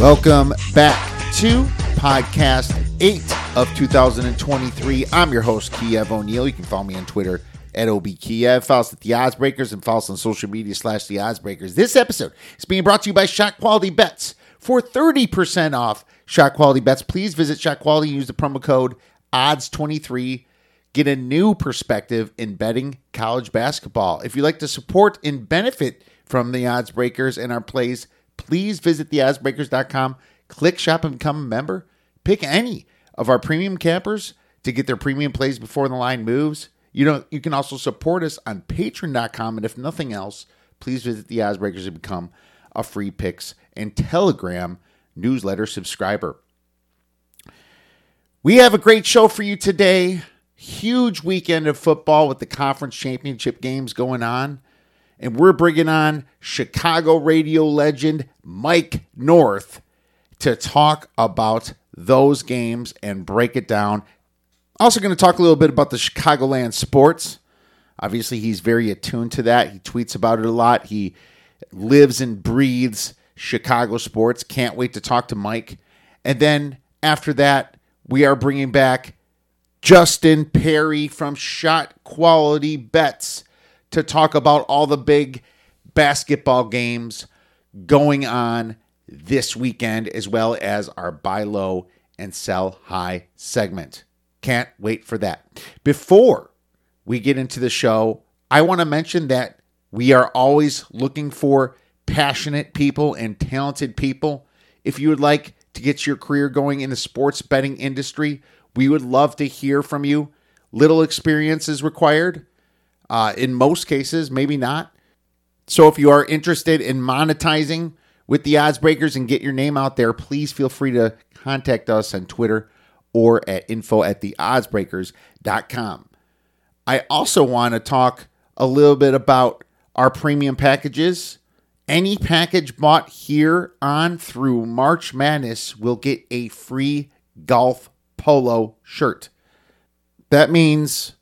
Welcome back to podcast eight of 2023. I'm your host, Kiev O'Neil. You can follow me on Twitter at OBKiev. Follow us at The Oddsbreakers and follow us on social media slash The Oddsbreakers. This episode is being brought to you by Shot Quality Bets. For 30% off Shot Quality Bets, please visit Shot Quality and use the promo code ODDS23. Get a new perspective in betting college basketball. If you'd like to support and benefit from the Odds Breakers and our plays, please visit theoddsbreakers.com, click shop and become a member. Pick any of our premium campers to get their premium plays before the line moves. You know, you can also support us on patreon.com. And if nothing else, please visit the Oddsbreakers and become a free picks and telegram newsletter subscriber. We have a great show for you today. Huge weekend of football with the conference championship games going on and we're bringing on Chicago radio legend Mike North to talk about those games and break it down. Also, going to talk a little bit about the Chicagoland sports. Obviously, he's very attuned to that. He tweets about it a lot. He lives and breathes Chicago sports. Can't wait to talk to Mike. And then after that, we are bringing back Justin Perri from Shot Quality Bets to talk about all the big basketball games going on this weekend, as well as our buy low and sell high segment. Can't wait for that. Before we get into the show, I want to mention that we are always looking for passionate people and talented people. If you would like to get your career going in the sports betting industry, we would love to hear from you. Little experience is required. Uh, in most cases, maybe not. So if you are interested in monetizing with the odds breakers and get your name out there, please feel free to contact us on Twitter or at info at theoddsbreakers.com. I also want to talk a little bit about our premium packages. Any package bought here on through March Madness will get a free golf polo shirt. That means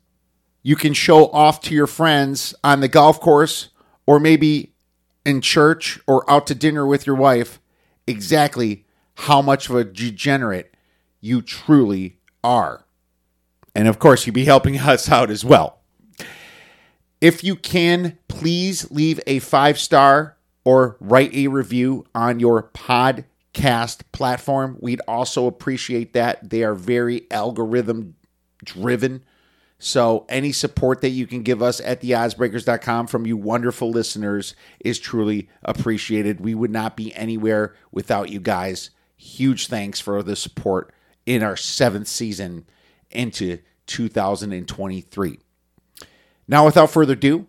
you can show off to your friends on the golf course or maybe in church or out to dinner with your wife exactly how much of a degenerate you truly are. And of course, you'd be helping us out as well. If you can, please leave a five star or write a review on your podcast platform. We'd also appreciate that. They are very algorithm driven. So any support that you can give us at theoddsbreakers.com from you wonderful listeners is truly appreciated. We would not be anywhere without you guys. Huge thanks for the support in our seventh season into 2023. Now, without further ado,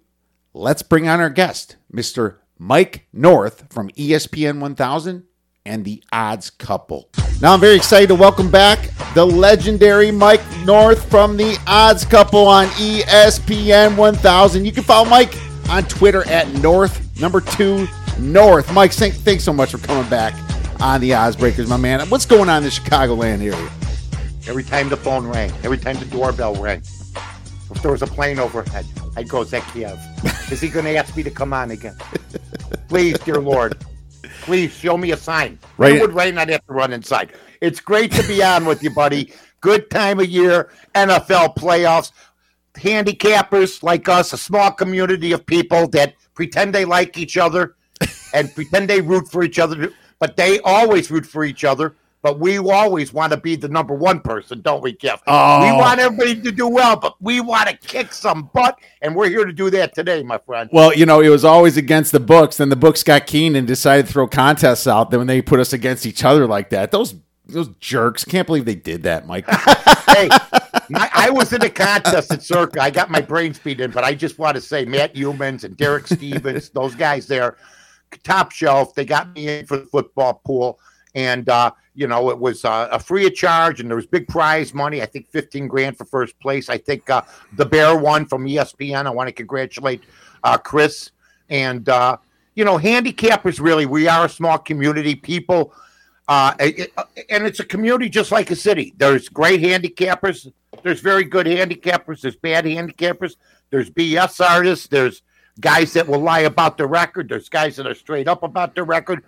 let's bring on our guest, Mr. Mike North from ESPN 1000 and the Odds Couple. Now I'm very excited to welcome back the legendary Mike North from the Odds Couple on ESPN 1000. You can follow Mike on Twitter at North number two North. Mike, thank, thanks so much for coming back on the Odds Breakers, my man. What's going on in the Chicagoland area? Every time the phone rang, every time the doorbell rang, if there was a plane overhead, I'd go, Zekiev. Is he going to ask me to come on again? Please, dear Lord, please show me a sign. Right. It would rain, I'd have to run inside. It's great to be on with you, buddy. Good time of year, NFL playoffs. Handicappers like us, a small community of people that pretend they like each other and pretend they root for each other, but they always root for each other but we always want to be the number one person, don't we, Jeff? Oh. We want everybody to do well, but we want to kick some butt, and we're here to do that today, my friend. Well, you know, it was always against the books. Then the books got keen and decided to throw contests out. Then when they put us against each other like that, those those jerks can't believe they did that, Mike. hey, my, I was in a contest at Circa. I got my brain speed in, but I just want to say Matt Youmans and Derek Stevens, those guys there, top shelf. They got me in for the football pool and uh, you know it was uh, a free of charge, and there was big prize money. I think fifteen grand for first place. I think uh, the Bear won from ESPN. I want to congratulate uh, Chris and uh, you know handicappers. Really, we are a small community. People Uh, it- and it's a community just like a city. There's great handicappers. There's very good handicappers. There's bad handicappers. There's BS artists. There's guys that will lie about the record. There's guys that are straight up about the record.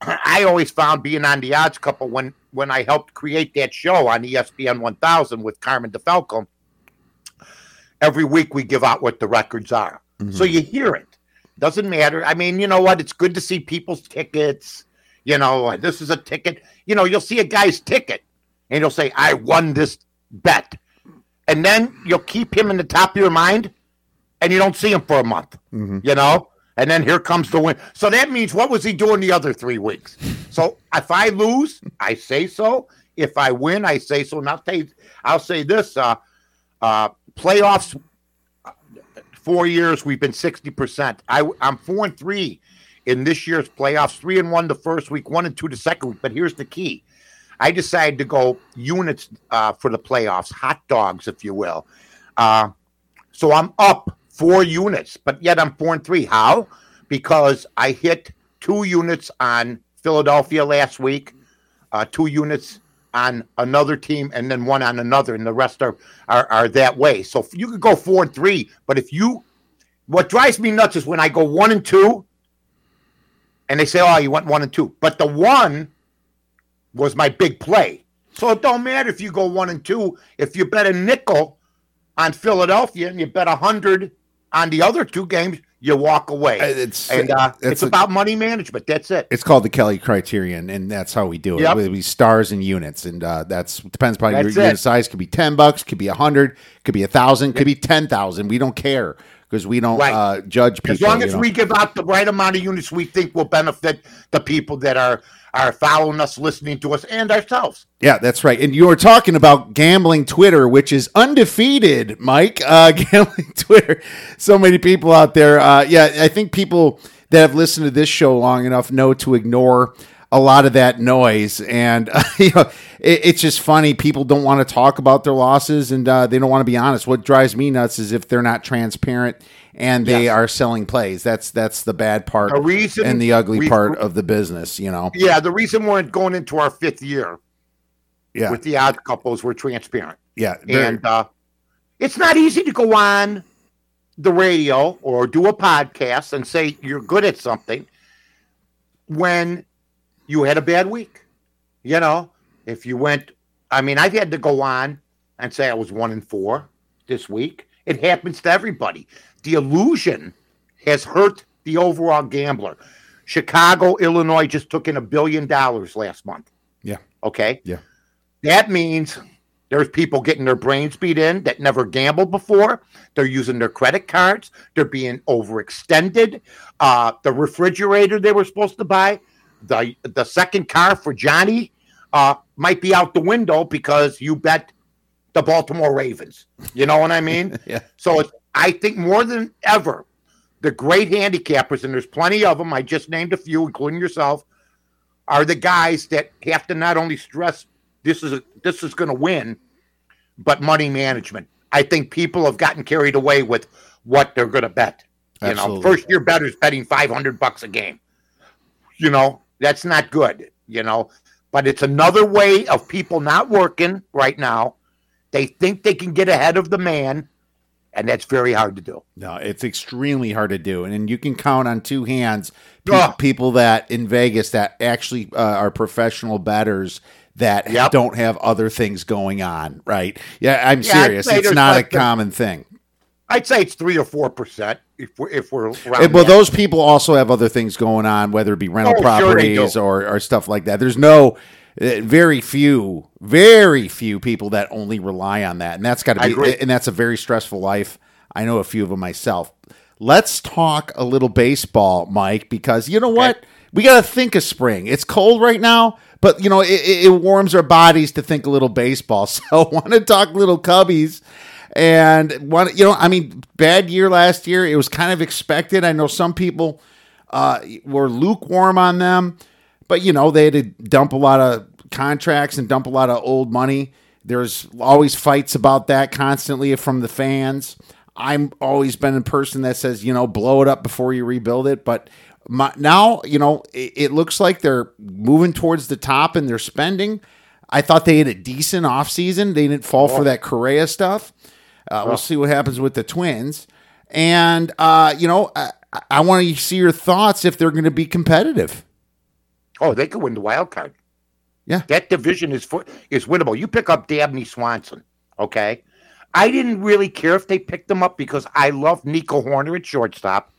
I always found being on the odds couple when when I helped create that show on ESPN 1000 with Carmen DeFalco. Every week we give out what the records are, so mm-hmm. you hear it. Doesn't matter. I mean, you know what? It's good to see people's tickets. You know, this is a ticket. You know, you'll see a guy's ticket, and you'll say, "I won this bet," and then you'll keep him in the top of your mind, and you don't see him for a month. Mm-hmm. You know, and then here comes the win. So that means what was he doing the other three weeks? So if I lose, I say so. If I win, I say so. And I'll say, this: uh, uh, playoffs. Four years, we've been sixty percent. I'm four and three in this year's playoffs. Three and one the first week, one and two the second week. But here's the key: I decided to go units uh, for the playoffs, hot dogs, if you will. Uh, so I'm up four units, but yet I'm four and three. How? Because I hit two units on Philadelphia last week, uh, two units on another team, and then one on another, and the rest are are, are that way. So you could go four and three, but if you, what drives me nuts is when I go one and two, and they say, "Oh, you went one and two," but the one was my big play. So it don't matter if you go one and two. If you bet a nickel on Philadelphia and you bet a hundred on the other two games, you walk away. It's and uh, it's it's about money management. That's it. It's called the Kelly criterion, and that's how we do it. Yep. We, stars and units, and uh, that's depends upon your unit size. Could be ten bucks, could be a hundred, could be a thousand, could be ten thousand. We don't care because we don't Right. uh, judge people. As long as know. we give out the right amount of units, we think will benefit the people that are are following us, listening to us, and ourselves. Yeah, that's right. And you were talking about gambling Twitter, which is undefeated, Mike. Uh, gambling Twitter. So many people out there. Uh, yeah, I think people that have listened to this show long enough know to ignore a lot of that noise. And, uh, you know, it, it's just funny. People don't want to talk about their losses and uh, they don't want to be honest. What drives me nuts is if they're not transparent and they Yes. are selling plays. That's that's the bad part The reason and the ugly we- part of the business, you know. Yeah, the reason we're going into our fifth year Yeah. with the odd couples, we're transparent. yeah. and uh, it's not easy to go on the radio or do a podcast and say you're good at something when you had a bad week. You know, if you went, I mean, I've had to go on and say I was one and four this week. It happens to everybody. The illusion has hurt the overall gambler. Chicago, Illinois just took in a billion dollars last month. Yeah. Okay. Yeah. That means there's people getting their brains beat in that never gambled before. They're using their credit cards. They're being overextended. Uh, the refrigerator they were supposed to buy, the the second car for Johnny, uh, might be out the window because you bet the Baltimore Ravens. You know what I mean? Yeah. So it's, I think more than ever, the great handicappers, and there's plenty of them. I just named a few, including yourself, are the guys that have to not only stress this is a, this is going to win, but money management. I think people have gotten carried away with what they're going to bet. You Absolutely. know, first year betters betting 500 bucks a game. You know, that's not good, you know, but it's another way of people not working right now. They think they can get ahead of the man, and that's very hard to do. No, it's extremely hard to do, and, and you can count on two hands pe- Ugh. people that in Vegas that actually uh, are professional betters that Yep. don't have other things going on. Right? Yeah, I'm Yeah, serious. It's not a the- common thing. I'd say it's three or four percent if we're if we're around well, that. those people also have other things going on, whether it be rental Oh, properties do. or, or stuff like that. There's no, very few, very few people that only rely on that, and that's got to be, and that's a very stressful life. I know a few of them myself. Let's talk a little baseball, Mike, because you know what? We got to think of spring. It's cold right now, but you know it, it it warms our bodies to think a little baseball. So, want to talk little Cubbies. And one, you know, I mean, bad year last year. It was kind of expected. I know some people uh, were lukewarm on them, but you know, they had to dump a lot of contracts and dump a lot of old money. There's always fights about that constantly from the fans. I'm always been a person that says, you know, blow it up before you rebuild it. But my, now you know it, it looks like they're moving towards the top and they're spending. I thought they had a decent offseason. They didn't fall for that Correa stuff. Uh, we'll see what happens with the Twins. And uh, you know, I, I want to see your thoughts if they're going to be competitive. Oh, they could win the wild card. Yeah. That division is for, is winnable. You pick up Dansby Swanson, okay? I didn't really care if they picked him up because I love Nico Hoerner at shortstop,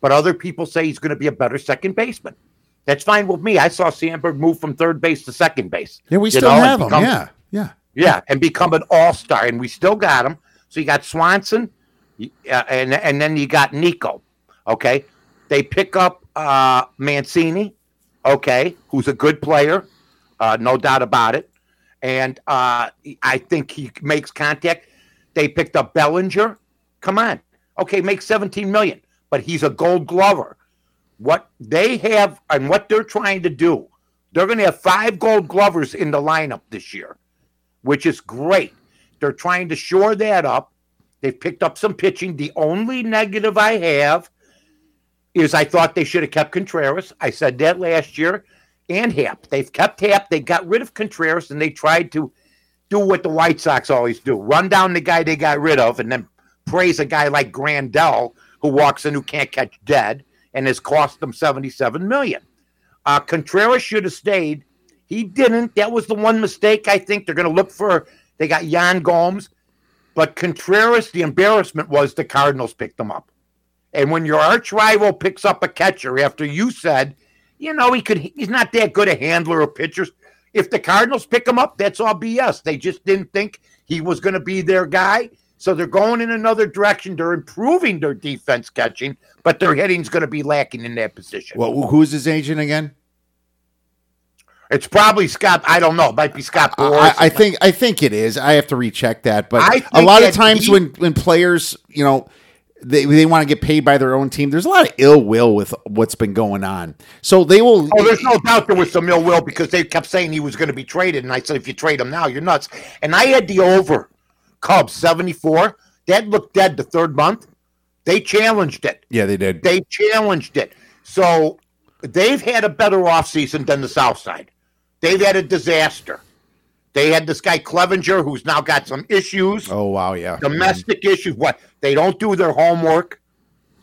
but other people say he's going to be a better second baseman. That's fine with me. I saw Sandberg move from third base to second base. Yeah, we still know, have become- Yeah, yeah. Yeah, and become an all star, and we still got him. So you got Swanson, uh, and and then you got Nico. Okay, they pick up uh, Mancini. Okay, who's a good player, uh, no doubt about it. And uh, I think he makes contact. They picked up Bellinger. Come on, okay, make seventeen million, but he's a Gold Glover. What they have and what they're trying to do, they're going to have five Gold Glovers in the lineup this year which is great. They're trying to shore that up. They've picked up some pitching. The only negative I have is I thought they should have kept Contreras. I said that last year. And Happ. They've kept Happ. They got rid of Contreras and they tried to do what the White Sox always do run down the guy they got rid of and then praise a guy like Grandal who walks in who can't catch dead and has cost them 77 million. Uh, Contreras should have stayed. He didn't. That was the one mistake I think they're going to look for. They got Yan Gomes, but Contreras, the embarrassment was the Cardinals picked him up. And when your arch rival picks up a catcher after you said, you know, he could, he's not that good a handler of pitchers. If the Cardinals pick him up, that's all BS. They just didn't think he was going to be their guy. So they're going in another direction. They're improving their defense catching, but their hitting's going to be lacking in that position. Well, who's his agent again? It's probably Scott. I don't know. It might be Scott I. I think I think it is. I have to recheck that, but I a lot of times he- when when players, you know, they they want to get paid by their own team. There's a lot of ill will with what's been going on. So they will. Oh, there's no doubt there was some ill will because they kept saying he was going to be traded, and I said, if you trade him now, you're nuts. And I had the over Cubs 74. That looked dead the third month. They challenged it. yeah, they did. They challenged it. So they've had a better offseason than the South Side. They've had a disaster. They had this guy Clevinger who's now got some issues oh wow, yeah. domestic issues. What they don't do their homework.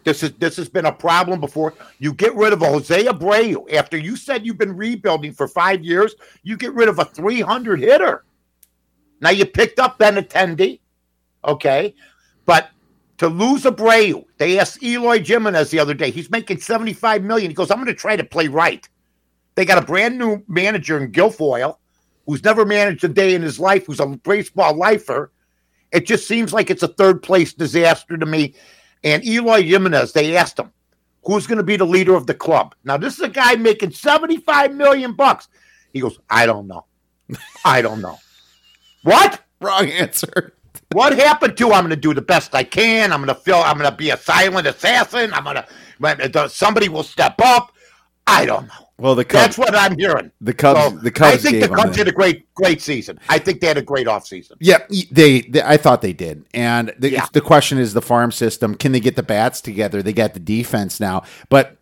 This is this has been a problem before. You get rid of a Jose Abreu after you said you've been rebuilding for five years. You get rid of a 300 hitter. Now you picked up Benintendi, okay, but to lose Abreu, they asked Eloy Jimenez the other day. He's making 75 million. He goes, I'm going to try to play right. They got a brand new manager in Guilfoyle, who's never managed a day in his life, who's a baseball lifer. It just seems like it's a third place disaster to me. And Eloy Jimenez, they asked him, who's going to be the leader of the club? Now, this is a guy making 75 million bucks. He goes, I don't know. I don't know. What? Wrong answer. What happened to I'm going to do the best I can. I'm going to feel I'm going to be a silent assassin. I'm going to uh, somebody will step up. I don't know. Well, the That's what I'm hearing. The Cubs. So, the Cubs. I think the Cubs had a great, great season. I think they had a great offseason. Yeah, they, they. I thought they did, and the, Yeah. the question is the farm system. Can they get the bats together? They got the defense now, but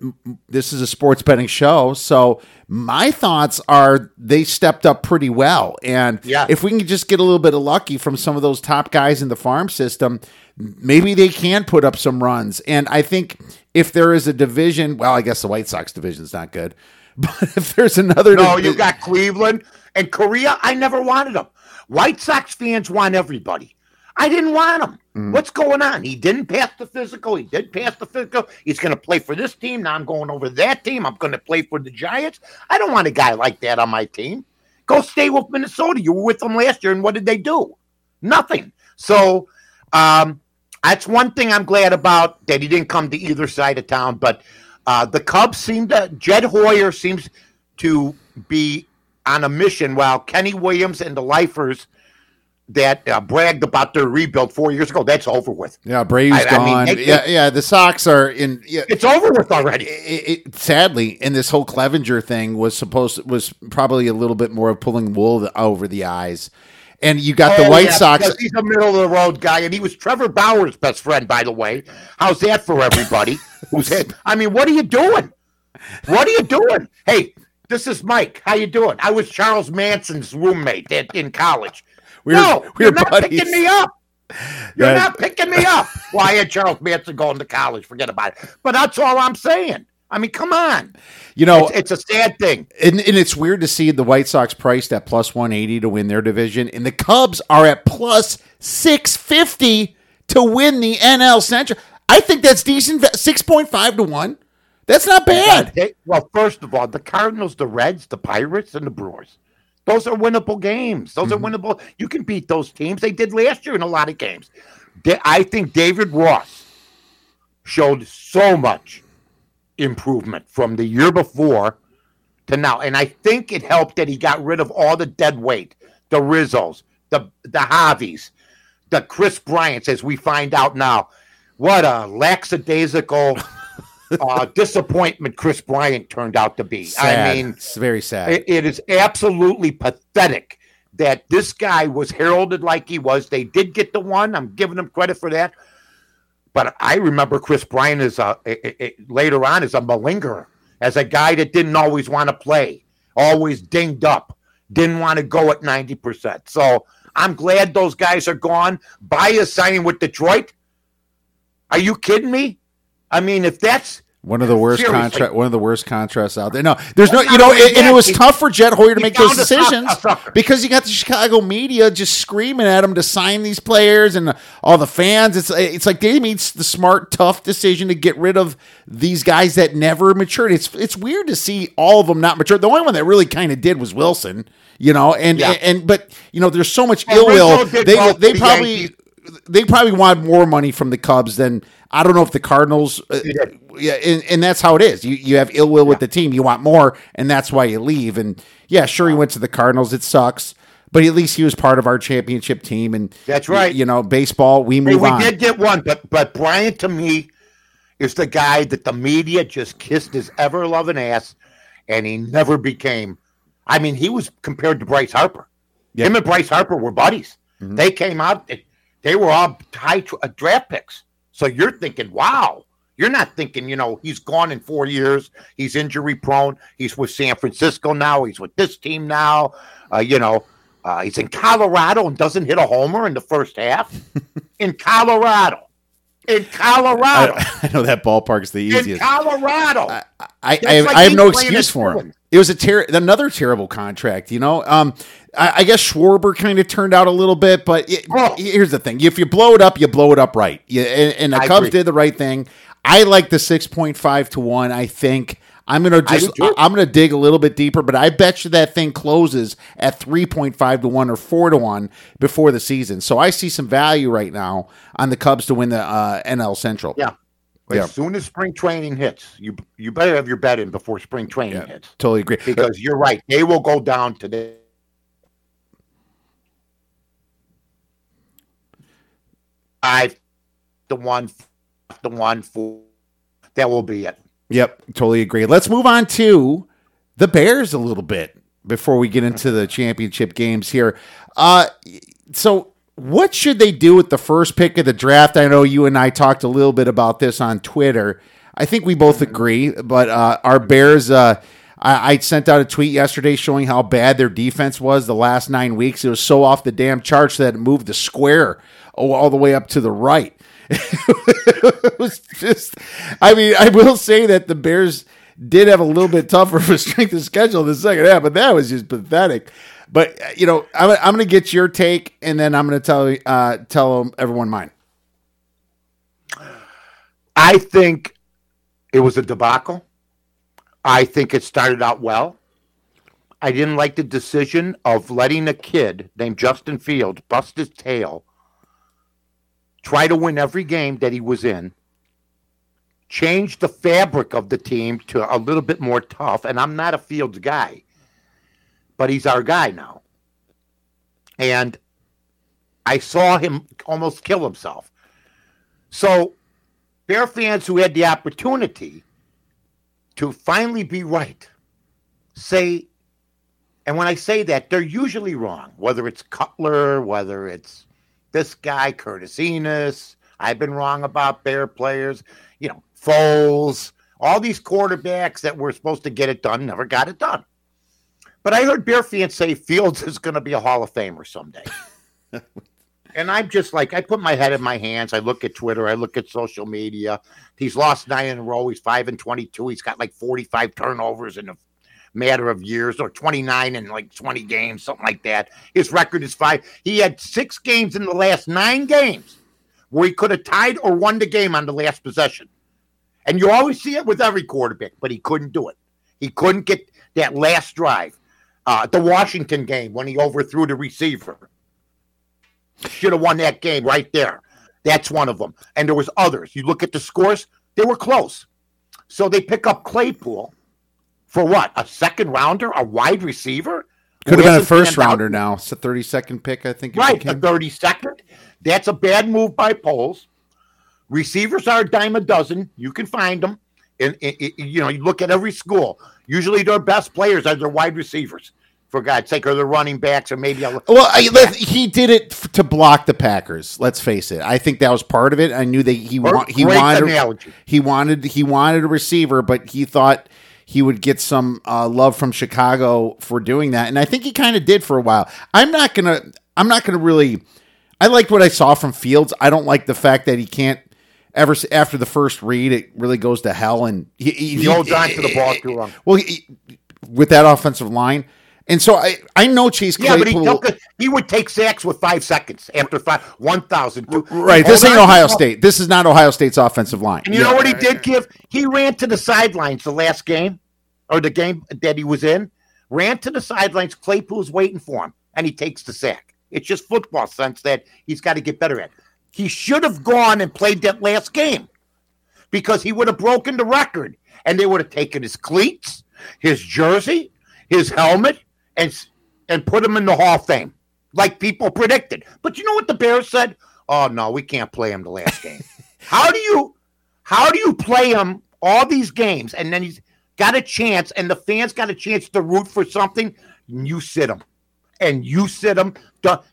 this is a sports betting show, so my thoughts are they stepped up pretty well. And Yeah. if we can just get a little bit of lucky from some of those top guys in the farm system, maybe they can put up some runs. And I think if there is a division, well, I guess the White Sox division is not good, but if there's another, No, you got Cleveland and Correa. I never wanted them. White Sox fans want everybody. I didn't want him. Mm. What's going on? He didn't pass the physical. He did pass the physical. He's going to play for this team. Now I'm going over that team. I'm going to play for the Giants. I don't want a guy like that on my team. Go stay with Minnesota. You were with them last year, and what did they do? Nothing. So um, that's one thing I'm glad about that he didn't come to either side of town. But uh, the Cubs seem to, Jed Hoyer seems to be on a mission while Kenny Williams and the lifers that uh, bragged about their rebuild four years ago, that's over with. yeah, Braves I- I mean, gone. they- yeah, yeah, the Sox are in. Yeah, It's over with already. it, it, sadly, and this whole Clevinger thing was supposed was probably a little bit more of pulling wool over the eyes. And you got the White yeah, Sox. He's a middle of the road guy, and he was Trevor Bauer's best friend, by the way. How's that for everybody? Who's hit? I mean, what are you doing? What are you doing? Hey, this is Mike. How you doing? I was Charles Manson's roommate at, in college. We were, no, we you're were not buddies. picking me up. You're That- not picking me up. Well, I had Charles Manson going to college. Forget about it. But that's all I'm saying. I mean, come on. You know, It's, it's a sad thing. and, and it's weird to see the White Sox priced at plus 180 to win their division, and the Cubs are at plus 650 to win the NL Central. I think that's decent. 6.5 to 1. That's not bad. Well, first of all, the Cardinals, the Reds, the Pirates, and the Brewers. Those are winnable games. Those Mm-hmm. are winnable. You can beat those teams. They did last year in a lot of games. I think David Ross showed so much improvement from the year before to now. And I think it helped that he got rid of all the dead weight, the Rizzos, the the Javis, the Kris Bryants, as we find out now. What a lackadaisical uh, disappointment Kris Bryant turned out to be. Sad. I mean, it's very sad. it- it is absolutely pathetic that this guy was heralded like he was. They did get the one. I'm giving them credit for that. But I remember Kris Bryant as a, a- a- later on as a malingerer, as a guy that didn't always want to play, always dinged up, didn't want to go at 90%. So I'm glad those guys are gone. Baez signing with Detroit. Are you kidding me? I mean, if that's One of the worst Seriously. contract, one of the worst contracts out there. No, there's no, you know, and, and it was he- tough for Jed Hoyer to make those found a suck- decisions because you got the Chicago media just screaming at him to sign these players and all the fans. It's it's like they made the smart, tough decision to get rid of these guys that never matured. It's it's weird to see all of them not mature. The only one that really kind of did was Wilson, you know, and Yeah. and but you know, there's so much Well, ill will. They they probably Yankees. they probably want more money from the Cubs than I don't know if the Cardinals. Uh, yeah, and, and that's how it is. You you have ill will with the team. You want more, and that's why you leave. And yeah, sure, he went to the Cardinals. It sucks, but at least he was part of our championship team. And That's right. You, know, baseball. We Hey, move we on. did get one, but but Bryant to me is the guy that the media just kissed his ever loving ass, and he never became. I mean, he was compared to Bryce Harper. Yeah. Him and Bryce Harper were buddies. Mhm. They came out. They, they were all high uh, draft picks. So you're thinking, wow. You're not thinking, you know, he's gone in four years. He's injury prone. He's with San Francisco now. He's with this team now. Uh, you know, uh, he's in Colorado and doesn't hit a homer in the first half. in Colorado. In Colorado. I, I know that ballpark's the easiest. in. Colorado. I, I, I, have, like I have no excuse for him. It was a ter- another terrible contract, you know. Um, I, I guess Schwarber kind of turned out a little bit, but it, Oh. here's the thing: if you blow it up, you blow it up right. Yeah, and, and the Cubs agree. did the right thing. I like the six point five to one. I think I'm gonna just. I'm gonna dig a little bit deeper, but I bet you that thing closes at three point five to one or four to one before the season. So I see some value right now on the Cubs to win the uh, NL Central. Yeah. As Yeah. soon as spring training hits, you you better have your bet in before spring training Yeah. hits. totally agree. Because you're right. They will go down to the five, the one, the one, four. That will be it. Yep, totally agree. Let's move on to the Bears a little bit before we get into the championship games here. Uh, so, what should they do with the first pick of the draft? I know you and I talked a little bit about this on Twitter. I think we both agree, but uh, our Bears. Uh, I, I sent out a tweet yesterday showing how bad their defense was the last nine weeks. It was so off the damn charts that it moved the square all all the way up to the right. it was just I mean, I will say that the Bears did have a little bit tougher of a strength of schedule in the second half, but that was just pathetic. But uh, you know, I'm, I'm going to get your take, and then I'm going to tell uh, tell everyone mine. I think it was a debacle. I think it started out well. I didn't like the decision of letting a kid named Justin Fields bust his tail, try to win every game that he was in, change the fabric of the team to a little bit more tough. And I'm not a Fields guy, but he's our guy now. And I saw him almost kill himself. So, Bear fans who had the opportunity to finally be right say, and when I say that, they're usually wrong, whether it's Cutler, whether it's this guy, Curtis Enis. I've been wrong about Bear players, you know, Foles. All these quarterbacks that were supposed to get it done never got it done. But I heard Bear fans say Fields is going to be a Hall of Famer someday. and I'm just like, I put my head in my hands. I look at Twitter. I look at social media. He's lost nine in a row. He's five and 22. He's got like 45 turnovers in a matter of years or 29 and like 20 games, something like that. His record is five. He had six games in the last nine games where he could have tied or won the game on the last possession. And you always see it with every quarterback, but he couldn't do it. He couldn't get that last drive. Uh, the Washington game when he overthrew the receiver. Should have won that game right there. That's one of them. And there was others. You look at the scores, they were close. So they pick up Claypool for what? A second rounder, a wide receiver? Could have been a first rounder now. It's a 32nd pick, I think. Right, a 32nd. That's a bad move by Poles. Receivers are a dime a dozen. You can find them. And, and, and, you know, you look at every school. Usually, their best players are their wide receivers. For God's sake, or their running backs, or maybe a well, I, he did it f- to block the Packers. Let's face it. I think that was part of it. I knew that he wa- he wanted analogy. he wanted he wanted a receiver, but he thought he would get some uh, love from Chicago for doing that, and I think he kind of did for a while. I'm not gonna I'm not gonna really. I liked what I saw from Fields. I don't like the fact that he can't ever after the first read, it really goes to hell, and he, he, he holds on to the ball too long. Well, he, with that offensive line, and so I, I know Chase Claypool. Yeah, but he, took a, he would take sacks with five seconds after five, 1,000. Right. This ain't Ohio State. This is not Ohio State's offensive line. And you yeah. know what he did give? He ran to the sidelines the last game or the game that he was in, ran to the sidelines. Claypool's waiting for him, and he takes the sack. It's just football sense that he's got to get better at. He should have gone and played that last game because he would have broken the record and they would have taken his cleats, his jersey, his helmet, and and put him in the Hall of Fame, like people predicted. But you know what the Bears said? Oh no, we can't play him the last game. how do you how do you play him all these games and then he's got a chance and the fans got a chance to root for something? And you sit him. And you sit him.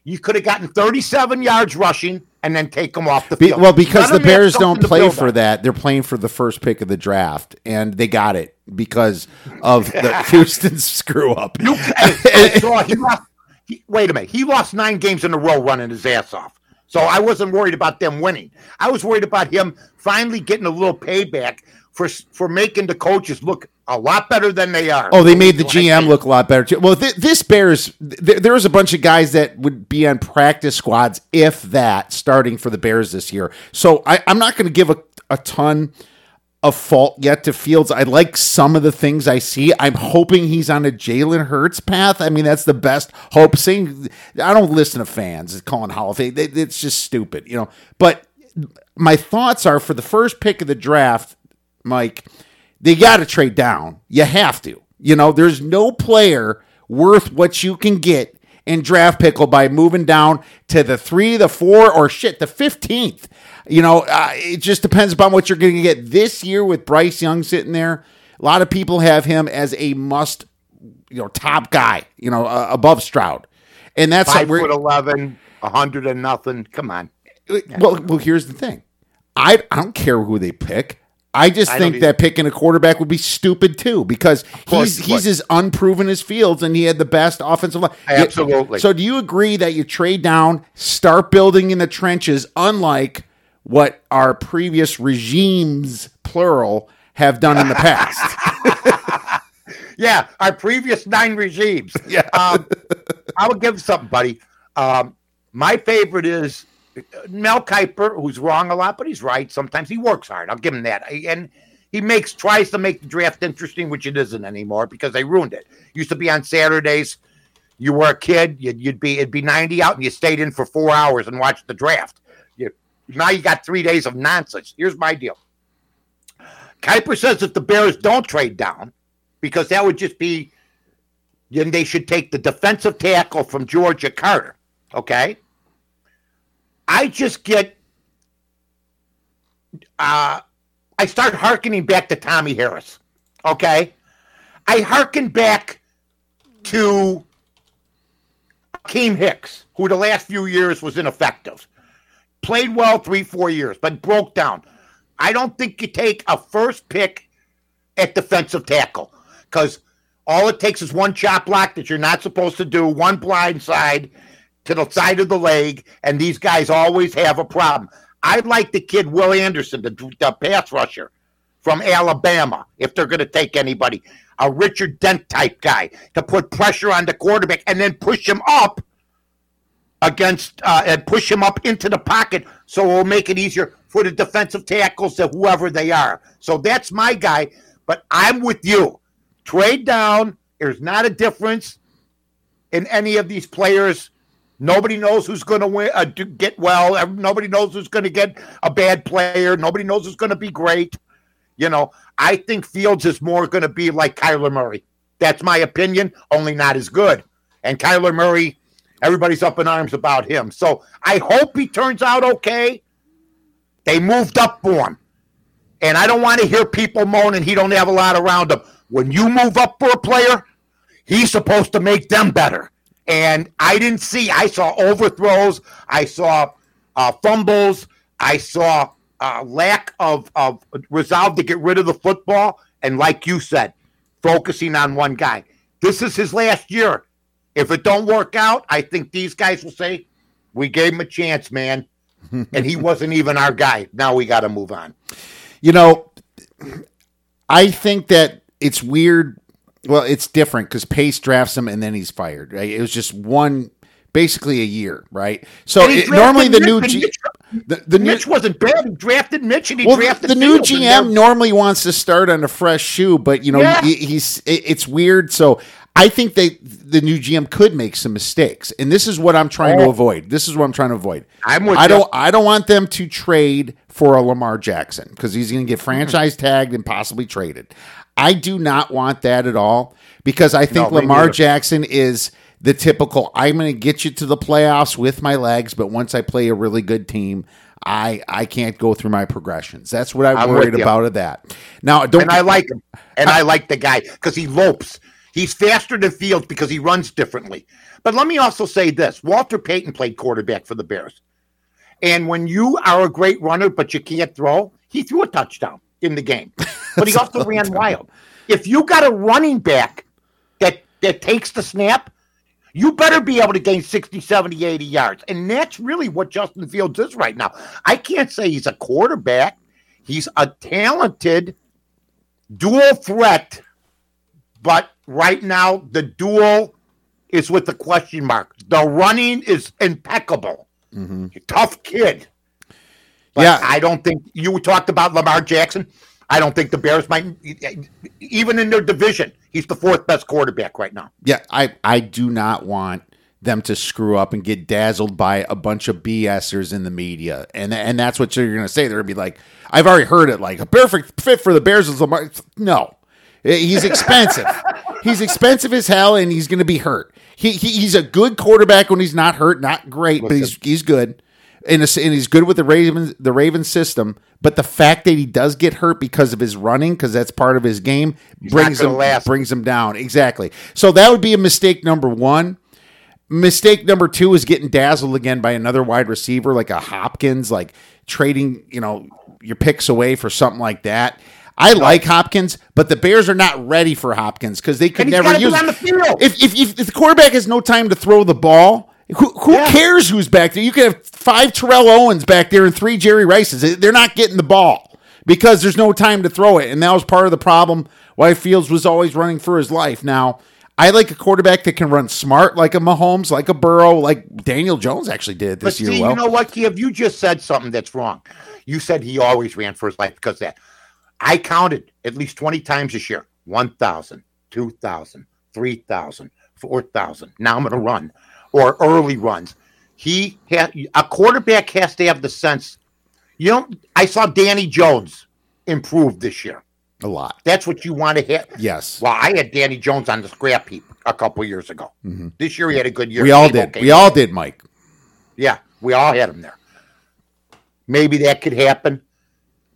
You could have gotten 37 yards rushing and then take them off the field. Be, well, because the Bears don't play for that. They're playing for the first pick of the draft, and they got it because of the Houston screw up. You, he lost, he, wait a minute. He lost nine games in a row running his ass off. So I wasn't worried about them winning. I was worried about him finally getting a little payback for for making the coaches look a lot better than they are. Oh, they made the GM look a lot better too. Well, th- this Bears, th- there was a bunch of guys that would be on practice squads, if that, starting for the Bears this year. So I, am not going to give a, a ton of fault yet to Fields. I like some of the things I see. I'm hoping he's on a Jalen Hurts path. I mean, that's the best hope. Saying I don't listen to fans calling Hall of Fame. It's just stupid, you know. But my thoughts are for the first pick of the draft, Mike they got to trade down. You have to. You know, there's no player worth what you can get in draft pickle by moving down to the three, the four, or shit, the 15th. You know, uh, it just depends upon what you're going to get this year with Bryce Young sitting there. A lot of people have him as a must, you know, top guy, you know, uh, above Stroud. And that's five foot 11, 100 and nothing. Come on. Well, well, here's the thing. I, I don't care who they pick. I just I think that picking a quarterback would be stupid too because he's he's as unproven as Fields and he had the best offensive line. Absolutely. So do you agree that you trade down, start building in the trenches, unlike what our previous regimes, plural, have done in the past? yeah, our previous nine regimes. Yeah. Um, I will give something, buddy. Um, my favorite is Mel Kiper, who's wrong a lot, but he's right. Sometimes he works hard. I'll give him that. And he makes tries to make the draft interesting, which it isn't anymore because they ruined it. Used to be on Saturdays. You were a kid, you'd, you'd be it'd be ninety out, and you stayed in for four hours and watched the draft. You, now you got three days of nonsense. Here's my deal. Kiper says if the Bears don't trade down, because that would just be, then they should take the defensive tackle from Georgia Carter. Okay. I just get uh I start harkening back to Tommie Harris. Okay? I harken back to Akiem Hicks, who the last few years was ineffective. Played well three, four years, but broke down. I don't think you take a first pick at defensive tackle because all it takes is one chop block that you're not supposed to do, one blind side to the side of the leg, and these guys always have a problem. I like the kid Will Anderson, the, the pass rusher from Alabama, if they're going to take anybody, a Richard Dent type guy to put pressure on the quarterback and then push him up against uh, and push him up into the pocket so it will make it easier for the defensive tackles to whoever they are. So that's my guy. But I'm with you. Trade down. There's not a difference in any of these players. Nobody knows who's going to win, uh, get well. Nobody knows who's going to get a bad player. Nobody knows who's going to be great. You know, I think Fields is more going to be like Kyler Murray. That's my opinion, only not as good. And Kyler Murray, everybody's up in arms about him. So I hope he turns out okay. They moved up for him. And I don't want to hear people moaning he don't have a lot around him. When you move up for a player, he's supposed to make them better. And I didn't see. I saw overthrows. I saw uh, fumbles. I saw uh, lack of, of resolve to get rid of the football. And like you said, focusing on one guy. This is his last year. If it don't work out, I think these guys will say, "We gave him a chance, man." and he wasn't even our guy. Now we got to move on. You know, I think that it's weird. Well, it's different because Pace drafts him and then he's fired. Right? It was just one, basically a year, right? So it, normally the new G, the, the Mitch new, wasn't bad. He drafted Mitch and he well, drafted the new GM normally wants to start on a fresh shoe, but you know yeah. he, he's it, it's weird. So I think they the new GM could make some mistakes, and this is what I'm trying oh. to avoid. This is what I'm trying to avoid. I'm with I don't I don't want them to trade for a Lamar Jackson because he's going to get mm-hmm. franchise tagged and possibly traded. I do not want that at all because I think no, Lamar Jackson is the typical. I'm going to get you to the playoffs with my legs, but once I play a really good team, I I can't go through my progressions. That's what I'm, I'm worried about of that. Now, don't and I like him, and I, I like the guy because he lopes. He's faster than Fields because he runs differently. But let me also say this Walter Payton played quarterback for the Bears. And when you are a great runner, but you can't throw, he threw a touchdown in the game. But he also ran time. wild. If you got a running back that, that takes the snap, you better be able to gain 60, 70, 80 yards. And that's really what Justin Fields is right now. I can't say he's a quarterback, he's a talented dual threat, but right now the dual is with the question mark. The running is impeccable. Mm-hmm. Tough kid. But yeah, I don't think you talked about Lamar Jackson. I don't think the Bears might even in their division. He's the fourth best quarterback right now. Yeah, I I do not want them to screw up and get dazzled by a bunch of BSers in the media. And and that's what you're going to say. They're going to be like, I've already heard it like a perfect fit for the Bears is Lamar. No. Eh, he's expensive. he's expensive as hell, and he's going to be hurt. He, he, he's a good quarterback when he's not hurt, not great, but he's he's good, and, and he's good with the Ravens the Ravens system. But the fact that he does get hurt because of his running, because that's part of his game, he's brings him last. brings him down exactly. So that would be a mistake number one. Mistake number two is getting dazzled again by another wide receiver like a Hopkins, like trading you know your picks away for something like that. I like Hopkins, but the Bears are not ready for Hopkins because they could never use. On the field. If, if, if, the quarterback has no time to throw the ball, who, who yeah. cares who's back there? You could have five Terrell Owens back there and three Jerry Rices. They're not getting the ball because there's no time to throw it, and that was part of the problem why Fields was always running for his life. Now. I like a quarterback that can run smart, like a Mahomes, like a Burrow, like Daniel Jones actually did this but year. See, well. you know what, Kiev? You just said something that's wrong. You said he always ran for his life because that. I counted at least 20 times this year 1,000, 2,000, 3,000, 4,000. Now I'm going to run or early runs. He had a quarterback has to have the sense. You know, I saw Danny Jones improve this year. A lot. That's what you want to hit. Yes. Well, I had Danny Jones on the scrap heap a couple years ago. Mm-hmm. This year he had a good year. We all did. We all did, Mike. Yeah, we all had him there. Maybe that could happen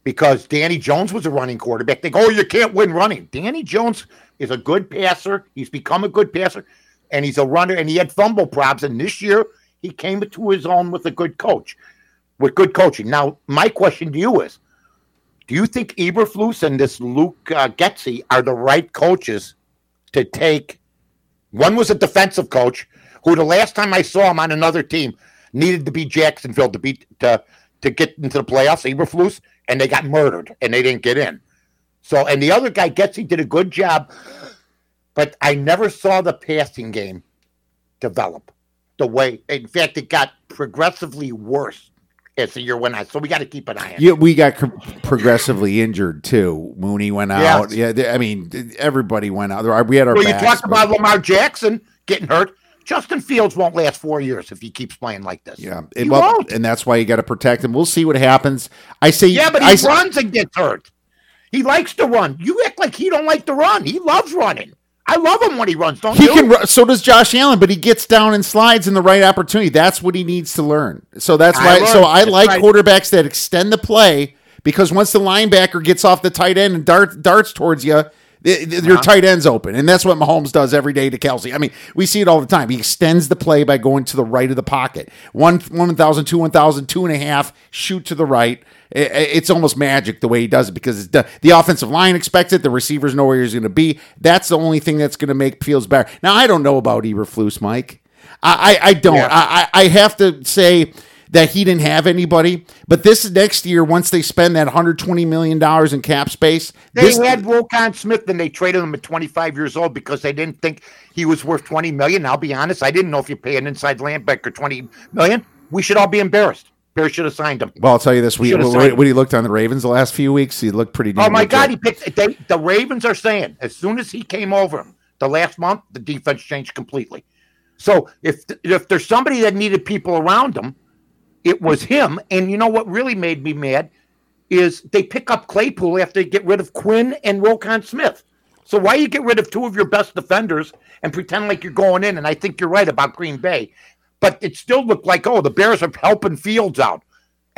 because Danny Jones was a running quarterback. They go, oh, you can't win running. Danny Jones is a good passer. He's become a good passer, and he's a runner. And he had fumble problems. And this year, he came to his own with a good coach, with good coaching. Now, my question to you is: Do you think Eberflus and this Luke uh, Getsy are the right coaches to take? One was a defensive coach who, the last time I saw him on another team, needed to beat Jacksonville to beat to to get into the playoffs. Eberflus, and they got murdered and they didn't get in. So, and the other guy Getsy did a good job, but I never saw the passing game develop the way. In fact, it got progressively worse as the year went on. So we got to keep an eye on. Yeah, we got co- progressively injured too. Mooney went out. Yes. Yeah, I mean everybody went out. We had our. Well, you backs, talked but- about Lamar Jackson getting hurt. Justin Fields won't last four years if he keeps playing like this. Yeah, he it, well, won't. and that's why you got to protect him. We'll see what happens. I say, Yeah, but he I runs and gets hurt. He likes to run. You act like he don't like to run. He loves running. I love him when he runs. Don't He you? can. ru- So does Josh Allen, but he gets down and slides in the right opportunity. That's what he needs to learn. So that's I why. So. I That's like right. quarterbacks that extend the play because once the linebacker gets off the tight end and dart, darts towards you, th- Uh-huh. your tight end's open, and that's what Mahomes does every day to Kelce. I mean, we see it all the time. He extends the play by going to the right of the pocket. One, one thousand, two, one thousand, two and a half, shoot to the right. It's almost magic the way he does it because it's the, the offensive line expects it. The receivers know where he's going to be. That's the only thing that's going to make Fields better. Now, I don't know about Eberflus, Mike. I, I, I don't. Yeah. I, I I have to say that he didn't have anybody. But this next year, once they spend that $120 million in cap space, They this, had Roquan Smith and they traded him at 25 years old because they didn't think he was worth 20 million. I'll be honest, I didn't know if you pay an inside linebacker 20 million, we should all be embarrassed. Bears should have signed him. well, I'll tell you this. We, when, when he looked on the Ravens the last few weeks, he looked pretty Oh my. God, he picked. They, the Ravens are saying as soon as he came over the last month, the defense changed completely. So if if there's somebody that needed people around him, it was him. And you know what really made me mad is they pick up Claypool after they get rid of Quinn and Roquan Smith. So why you get rid of two of your best defenders and pretend like you're going in? And I think you're right about Green Bay, but it still looked like oh the Bears are helping Fields out.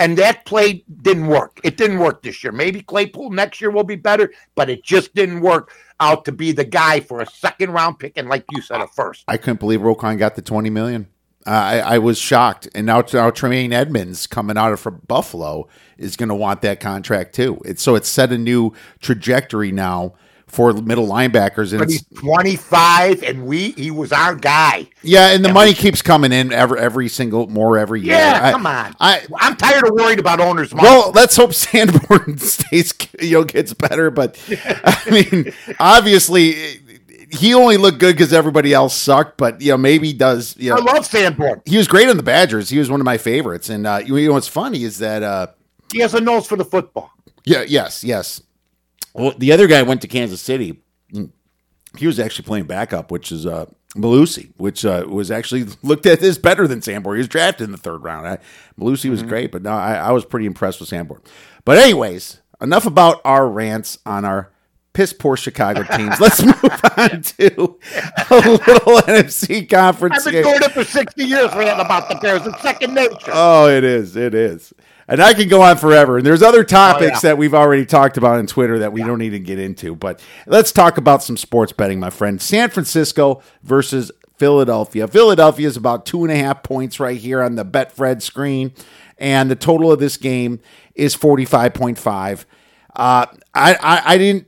And that play didn't work. It didn't work this year. Maybe Claypool next year will be better, but it just didn't work out to be the guy for a second round pick. And like you said, a first. I couldn't believe Roquan got the twenty million. I, I was shocked, and now now Tremaine Edmunds coming out of from Buffalo is going to want that contract too. It's so it's set a new trajectory now for middle linebackers, and But he's 25, and we he was our guy. yeah, and the money keeps coming in every every single more every year. Yeah, I- come on. I I'm tired of worried about owners' money. well, let's hope Sanborn stays, you know, gets better. But I mean, obviously, he only looked good because everybody else sucked. But you know, maybe he does. You I love Sanborn. he was great on the Badgers. He was one of my favorites. And uh, you know what's funny is that uh, He has a nose for the football. yeah, yes, yes. Well, the other guy went to Kansas City. He was actually playing backup, which is uh, Malusi, which uh, was actually looked at as better than Sanborn. He was drafted in the third round. I, Malusi was great, but no, I, I was pretty impressed with Sanborn. But anyways, enough about our rants on our piss poor Chicago teams. Let's move on to a little NFC conference. I've been game. doing it for 60 years, ranting about the Bears. It's second nature. Oh, it is. It is. And I can go on forever. And there's other topics Oh, yeah. that we've already talked about on Twitter that we don't need to get into. But let's talk about some sports betting, my friend. San Francisco versus Philadelphia. Philadelphia is about two and a half points right here on the Betfred screen. And the total of this game is 45.5. Uh, I, I, I didn't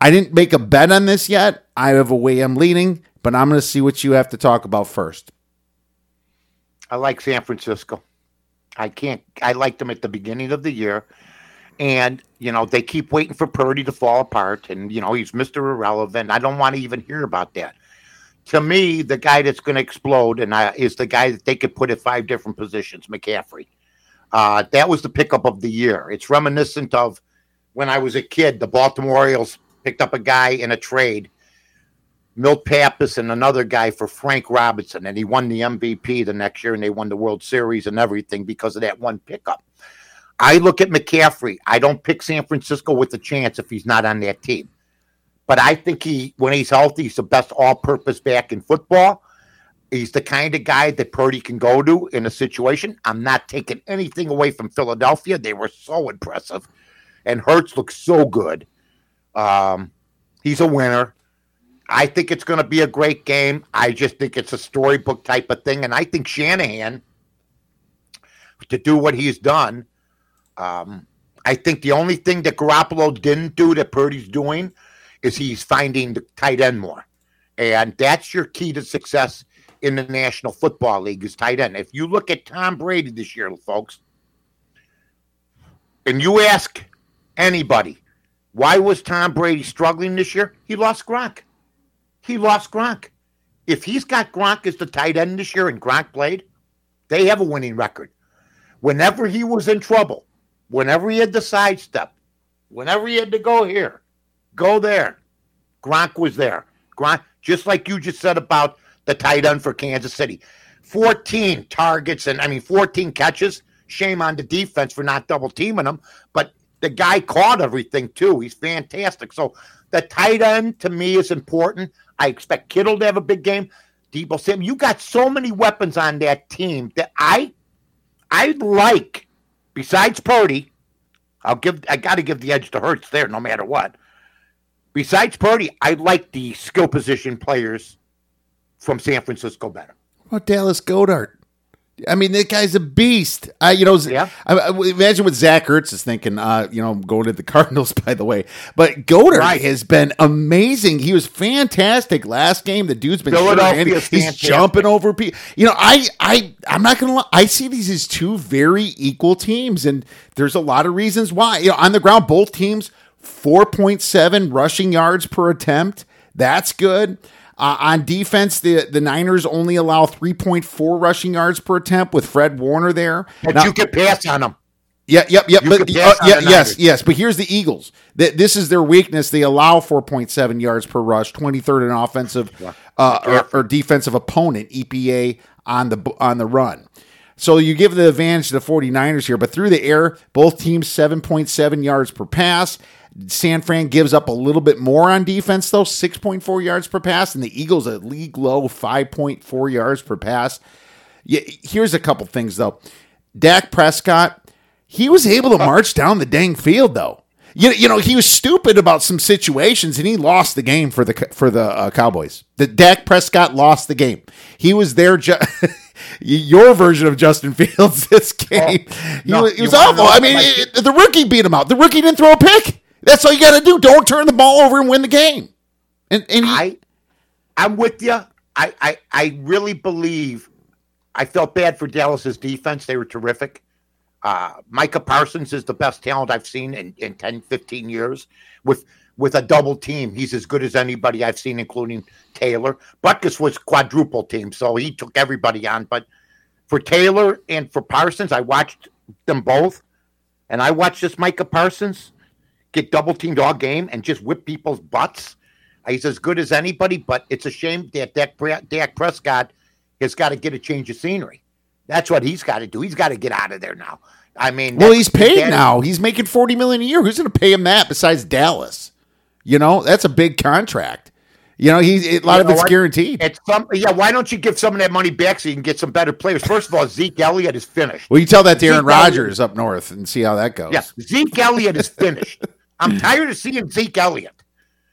I didn't make a bet on this yet. I have a way I'm leaning, but I'm going to see what you have to talk about first. I like San Francisco. I can't. I liked them at the beginning of the year, and you know they keep waiting for Purdy to fall apart, and you know he's Mister Irrelevant. I don't want to even hear about that. To me, the guy that's going to explode and I, is the guy that they could put at five different positions, McCaffrey. Uh, that was the pickup of the year. It's reminiscent of when I was a kid. The Baltimore Orioles picked up a guy in a trade Milt Pappas and another guy for Frank Robinson, and he won the MVP the next year, and they won the World Series and everything because of that one pickup. I look at McCaffrey. I don't pick San Francisco with a chance if he's not on that team, but I think he, when he's healthy, he's the best all-purpose back in football. He's the kind of guy that Purdy can go to in a situation. I'm not taking anything away from Philadelphia; they were so impressive, and Hurts looks so good. Um, he's a winner. I think it's going to be a great game. I just think it's a storybook type of thing, and I think Shanahan to do what he's done. Um, I think the only thing that Garoppolo didn't do that Purdy's doing is he's finding the tight end more. And that's your key to success in the National Football League is tight end. If you look at Tom Brady this year, folks, and you ask anybody, why was Tom Brady struggling this year? He lost Gronk. He lost Gronk. If he's got Gronk as the tight end this year and Gronk played, they have a winning record. Whenever he was in trouble, whenever he had to sidestep, whenever he had to go here, go there, Gronk was there. Gronk, just like you just said about the tight end for Kansas City. 14 targets and I mean 14 catches. Shame on the defense for not double teaming him, but the guy caught everything too. He's fantastic. So the tight end to me is important. I expect Kittle to have a big game. Deebo Sam, you got so many weapons on that team that I I like. Besides Purdy, I'll give I got to give the edge to Hurts there, no matter what. Besides Purdy, I like the skill position players from San Francisco better. What Dallas Goedert? I mean, that guy's a beast. I, you know, Yeah. I, I- imagine what Zach Ertz is thinking. Uh, you know, going to the Cardinals, by the way. But Goedert Right. has been amazing. He was fantastic last game. The dude's been sure-handed. He's fantastic. jumping over people. You know, I, I, I'm not gonna lie. I see these as two very equal teams, and there's a lot of reasons why. You know, on the ground, both teams 4.7 rushing yards per attempt. That's good. Uh, on defense, the, the Niners only allow 3.4 rushing yards per attempt with Fred Warner there. But Now- you can pass on them. yeah, yep, yep. You But could uh, yeah, yes, yes. But here's the Eagles. Th- This is their weakness. They allow 4.7 yards per rush, 23rd in offensive uh, or, or defensive opponent EPA on the on the run. So you give the advantage to the 49ers here, but through the air, both teams 7.7 yards per pass. San Fran gives up a little bit more on defense, though, 6.4 yards per pass, and the Eagles a league low 5.4 yards per pass. Yeah, here's a couple things though. Dak Prescott, he was able to march down the dang field though. You, you know he was stupid about some situations and he lost the game for the for the uh, Cowboys. The Dak Prescott lost the game. He was there. Ju- your version of Justin Fields this game. he no, was, he was awful. I mean, it- the rookie beat him out. The rookie didn't throw a pick. That's all you got to do. Don't turn the ball over and win the game. And and he, I, I'm with you. I, I, I really believe. I felt bad for Dallas's defense. They were terrific. Uh, Micah Parsons is the best talent I've seen in, in 10, 15 years. With with a double team, he's as good as anybody I've seen, including Taylor. Butkus was quadruple team, so he took everybody on. But for Taylor and for Parsons, I watched them both, and I watched this Micah Parsons get double teamed all game and just whip people's butts. He's as good as anybody, but it's a shame that Dak, Dak Prescott has got to get a change of scenery. That's what he's got to do. He's got to get out of there now. I mean, Well, he's paid that- now. He's making forty million a year. Who's going to pay him that besides Dallas? You know, that's a big contract. You know, he's a lot You of it's what? guaranteed. It's some, yeah. Why don't you give some of that money back so you can get some better players? First of all, Zeke Elliott is finished. well, you tell that to Aaron Zeke Rodgers up north and see how that goes. Yes, Zeke Elliott is finished. I'm tired of seeing Zeke Elliott,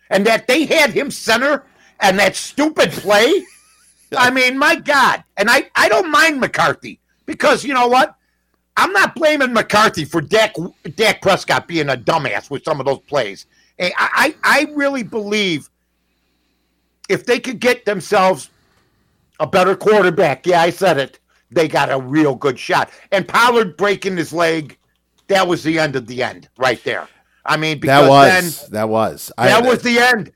and that they had him center and that stupid play. I mean, my God! And I, I don't mind McCarthy because you know what? I'm not blaming McCarthy for Dak, Dak Prescott being a dumbass with some of those plays. I, I, I really believe if they could get themselves a better quarterback, yeah, I said it, they got a real good shot. And Pollard breaking his leg, that was the end of the end right there. I mean, because that was then that was that I, was the end.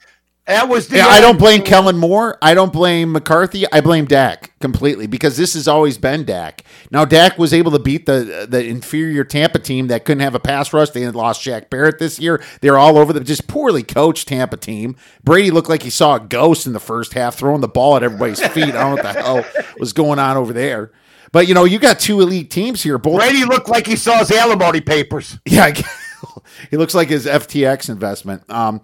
That was the Yeah. I don't blame Kellen Moore. I don't blame McCarthy. I blame Dak completely because this has always been Dak. Now Dak was able to beat the the inferior Tampa team that couldn't have a pass rush. They had lost Shaq Barrett this year. They're all over the just poorly coached Tampa team. Brady looked like he saw a ghost in the first half, throwing the ball at everybody's feet. I don't know what the hell was going on over there. But you know, you got two elite teams here. Both Brady looked like he saw his alimony papers. yeah, he looks like his FTX investment. Um,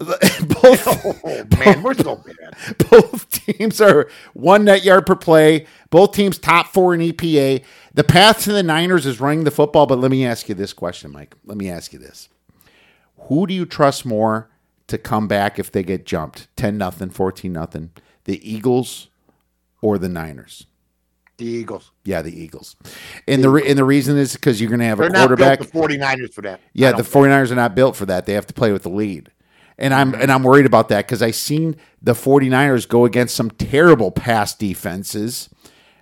both Oh man, we're so bad. both teams are one net yard per play. Both teams top four in EPA. The path to the Niners is running the football. But let me ask you this question, Mike. Let me ask you this: Who do you trust more to come back if they get jumped ten nothing, fourteen nothing? The Eagles or the Niners? The Eagles. Yeah, the Eagles. And the re- and the reason is because you're going to have They're a not quarterback. built the 49ers for that. Yeah, the think. 49ers are not built for that. They have to play with the lead. And I'm and I'm worried about that cuz I seen the 49ers go against some terrible pass defenses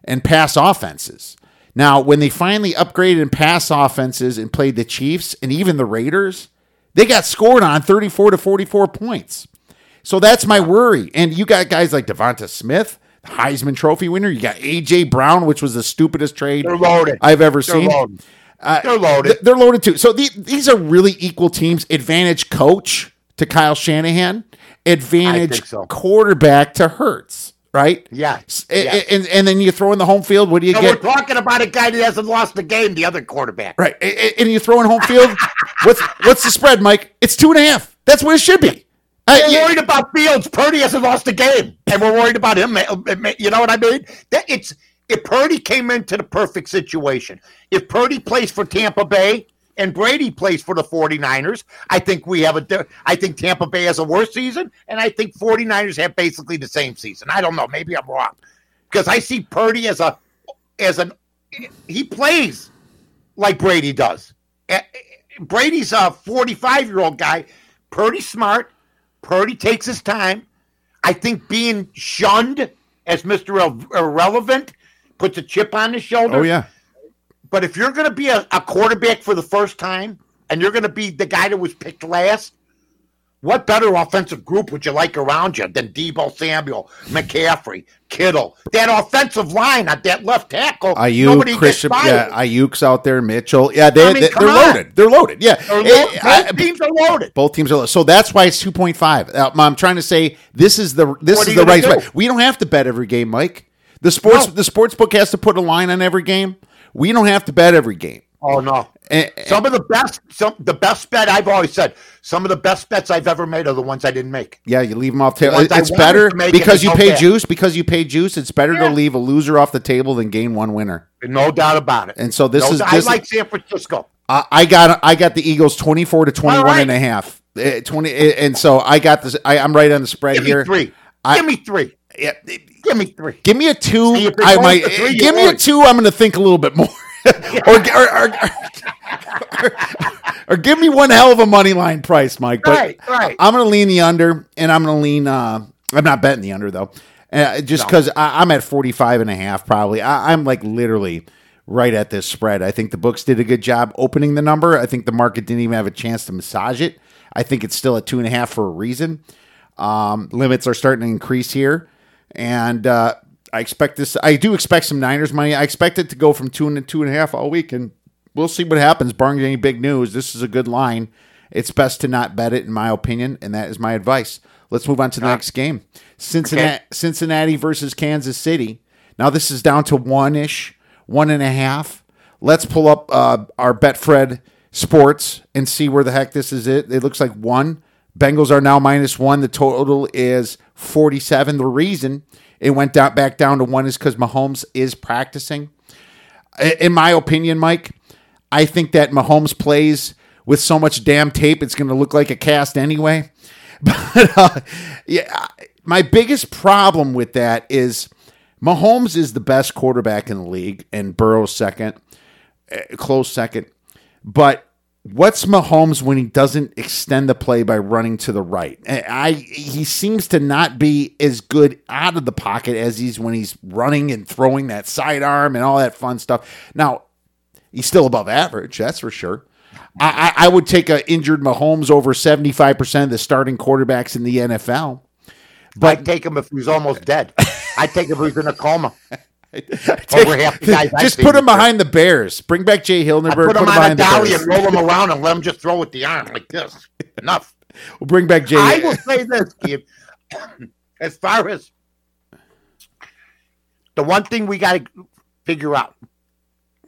and pass offenses. Now, when they finally upgraded in pass offenses and played the Chiefs and even the Raiders, they got scored on 34 to 44 points. So that's my worry. And you got guys like Devonta Smith, Heisman Trophy winner. You got AJ Brown, which was the stupidest trade. I've ever They're seen. loaded. Uh, They're loaded. th- They're loaded too. So the, these are really equal teams. Advantage coach to Kyle Shanahan. Advantage so. quarterback to Hurts. Right. Yeah. S- a- Yeah. And, and then you throw in the home field. What do you No, get? we're talking about a guy that hasn't lost a game, the other quarterback. Right. And you throw in home field. what's what's the spread, Mike? It's two and a half. That's what it should be. Uh, We're you- worried about Fields. Purdy hasn't lost a game, and we're worried about him. You know what I mean? That it's if Purdy came into the perfect situation. If Purdy plays for Tampa Bay and Brady plays for the 49ers, I think we have a. I think Tampa Bay has a worse season, and I think 49ers have basically the same season. I don't know. Maybe I'm wrong because I see Purdy as a as an he plays like Brady does. Brady's a 45 year old guy. Purdy smart. Purdy takes his time. I think being shunned as Mr. Irrelevant puts a chip on his shoulder. oh yeah. But if you're going to be a, a quarterback for the first time and you're going to be the guy that was picked last, what better offensive group would you like around you than Deebo Samuel, McCaffrey, Kittle? That offensive line at that left tackle. Aiyuk, Christian, yeah. Aiyuk's out there, Mitchell. Yeah, they, I mean, they, are loaded. They're loaded. Yeah, They're Eh, lo- I- both teams are loaded. Both teams are low. So that's why it's 2.5. Uh, I'm trying to say this is the this What is the right do? spot. We don't have to bet every game, Mike. The sports No. the sports book has to put a line on every game. We don't have to bet every game. Oh no. Eh, eh, Some of the best, some the best bet I've always said. Some of the best bets I've ever made are the ones I didn't make. yeah, you leave them off table. I It's better because it you pay bet. juice. Because you pay juice, it's better Yeah. to leave a loser off the table than gain one winner. No doubt about it. And so this No is this I like San Francisco. I I got I got the Eagles 24 to 21 All right. and a half. Eh, 20 eh, and so I got this I, I'm right on the spread Give here. three. I- Give me three. Yeah, Give me three. Give me a two. I might three, give me a two. I'm going to think a little bit more, or, or, or, or, or give me one hell of a money line price, Mike. But Right, right. I'm going to lean the under, and I'm going to lean. Uh, I'm not betting the under though, uh, just No. because I'm at 45 and a half. Probably, I, I'm like literally right at this spread. I think the books did a good job opening the number. I think the market didn't even have a chance to massage it. I think it's still at two and a half for a reason. Um, limits are starting to increase here, and uh, I expect this. I do expect some Niners money. I expect it to go from two and two and a half all week, and we'll see what happens. Barring any big news, this is a good line. It's best to not bet it, in my opinion, and that is my advice. Let's move on to the next game: Cincinnati, Cincinnati versus Kansas City. Now this is down to one ish, one and a half. Let's pull up uh, our Betfred Sports and see where the heck this is. It. It looks like one. Bengals are now minus one. The total is 47. The reason it went down, back down to one is because Mahomes is practicing. In my opinion, Mike, I think that Mahomes plays with so much damn tape, it's going to look like a cast anyway. But uh, yeah, my biggest problem with that is Mahomes is the best quarterback in the league, and Burrow's second, eh, close second. But what's Mahomes when he doesn't extend the play by running to the right? I he seems to not be as good out of the pocket as he's when he's running and throwing that sidearm and all that fun stuff. Now he's still above average, that's for sure. I, I, I would take a injured Mahomes over seventy five percent of the starting quarterbacks in the NFL. I'd take him if he was almost dead. I'd take him if he was in a coma. Take- half the guys I've just put him behind the Bears. Bring back Jay Hilgenberg. put Put, him him on a dolly and roll him around and let him just throw with the arm like this. Enough. We'll bring back Jay. I will say this, Keith. As far as the one thing we got to figure out,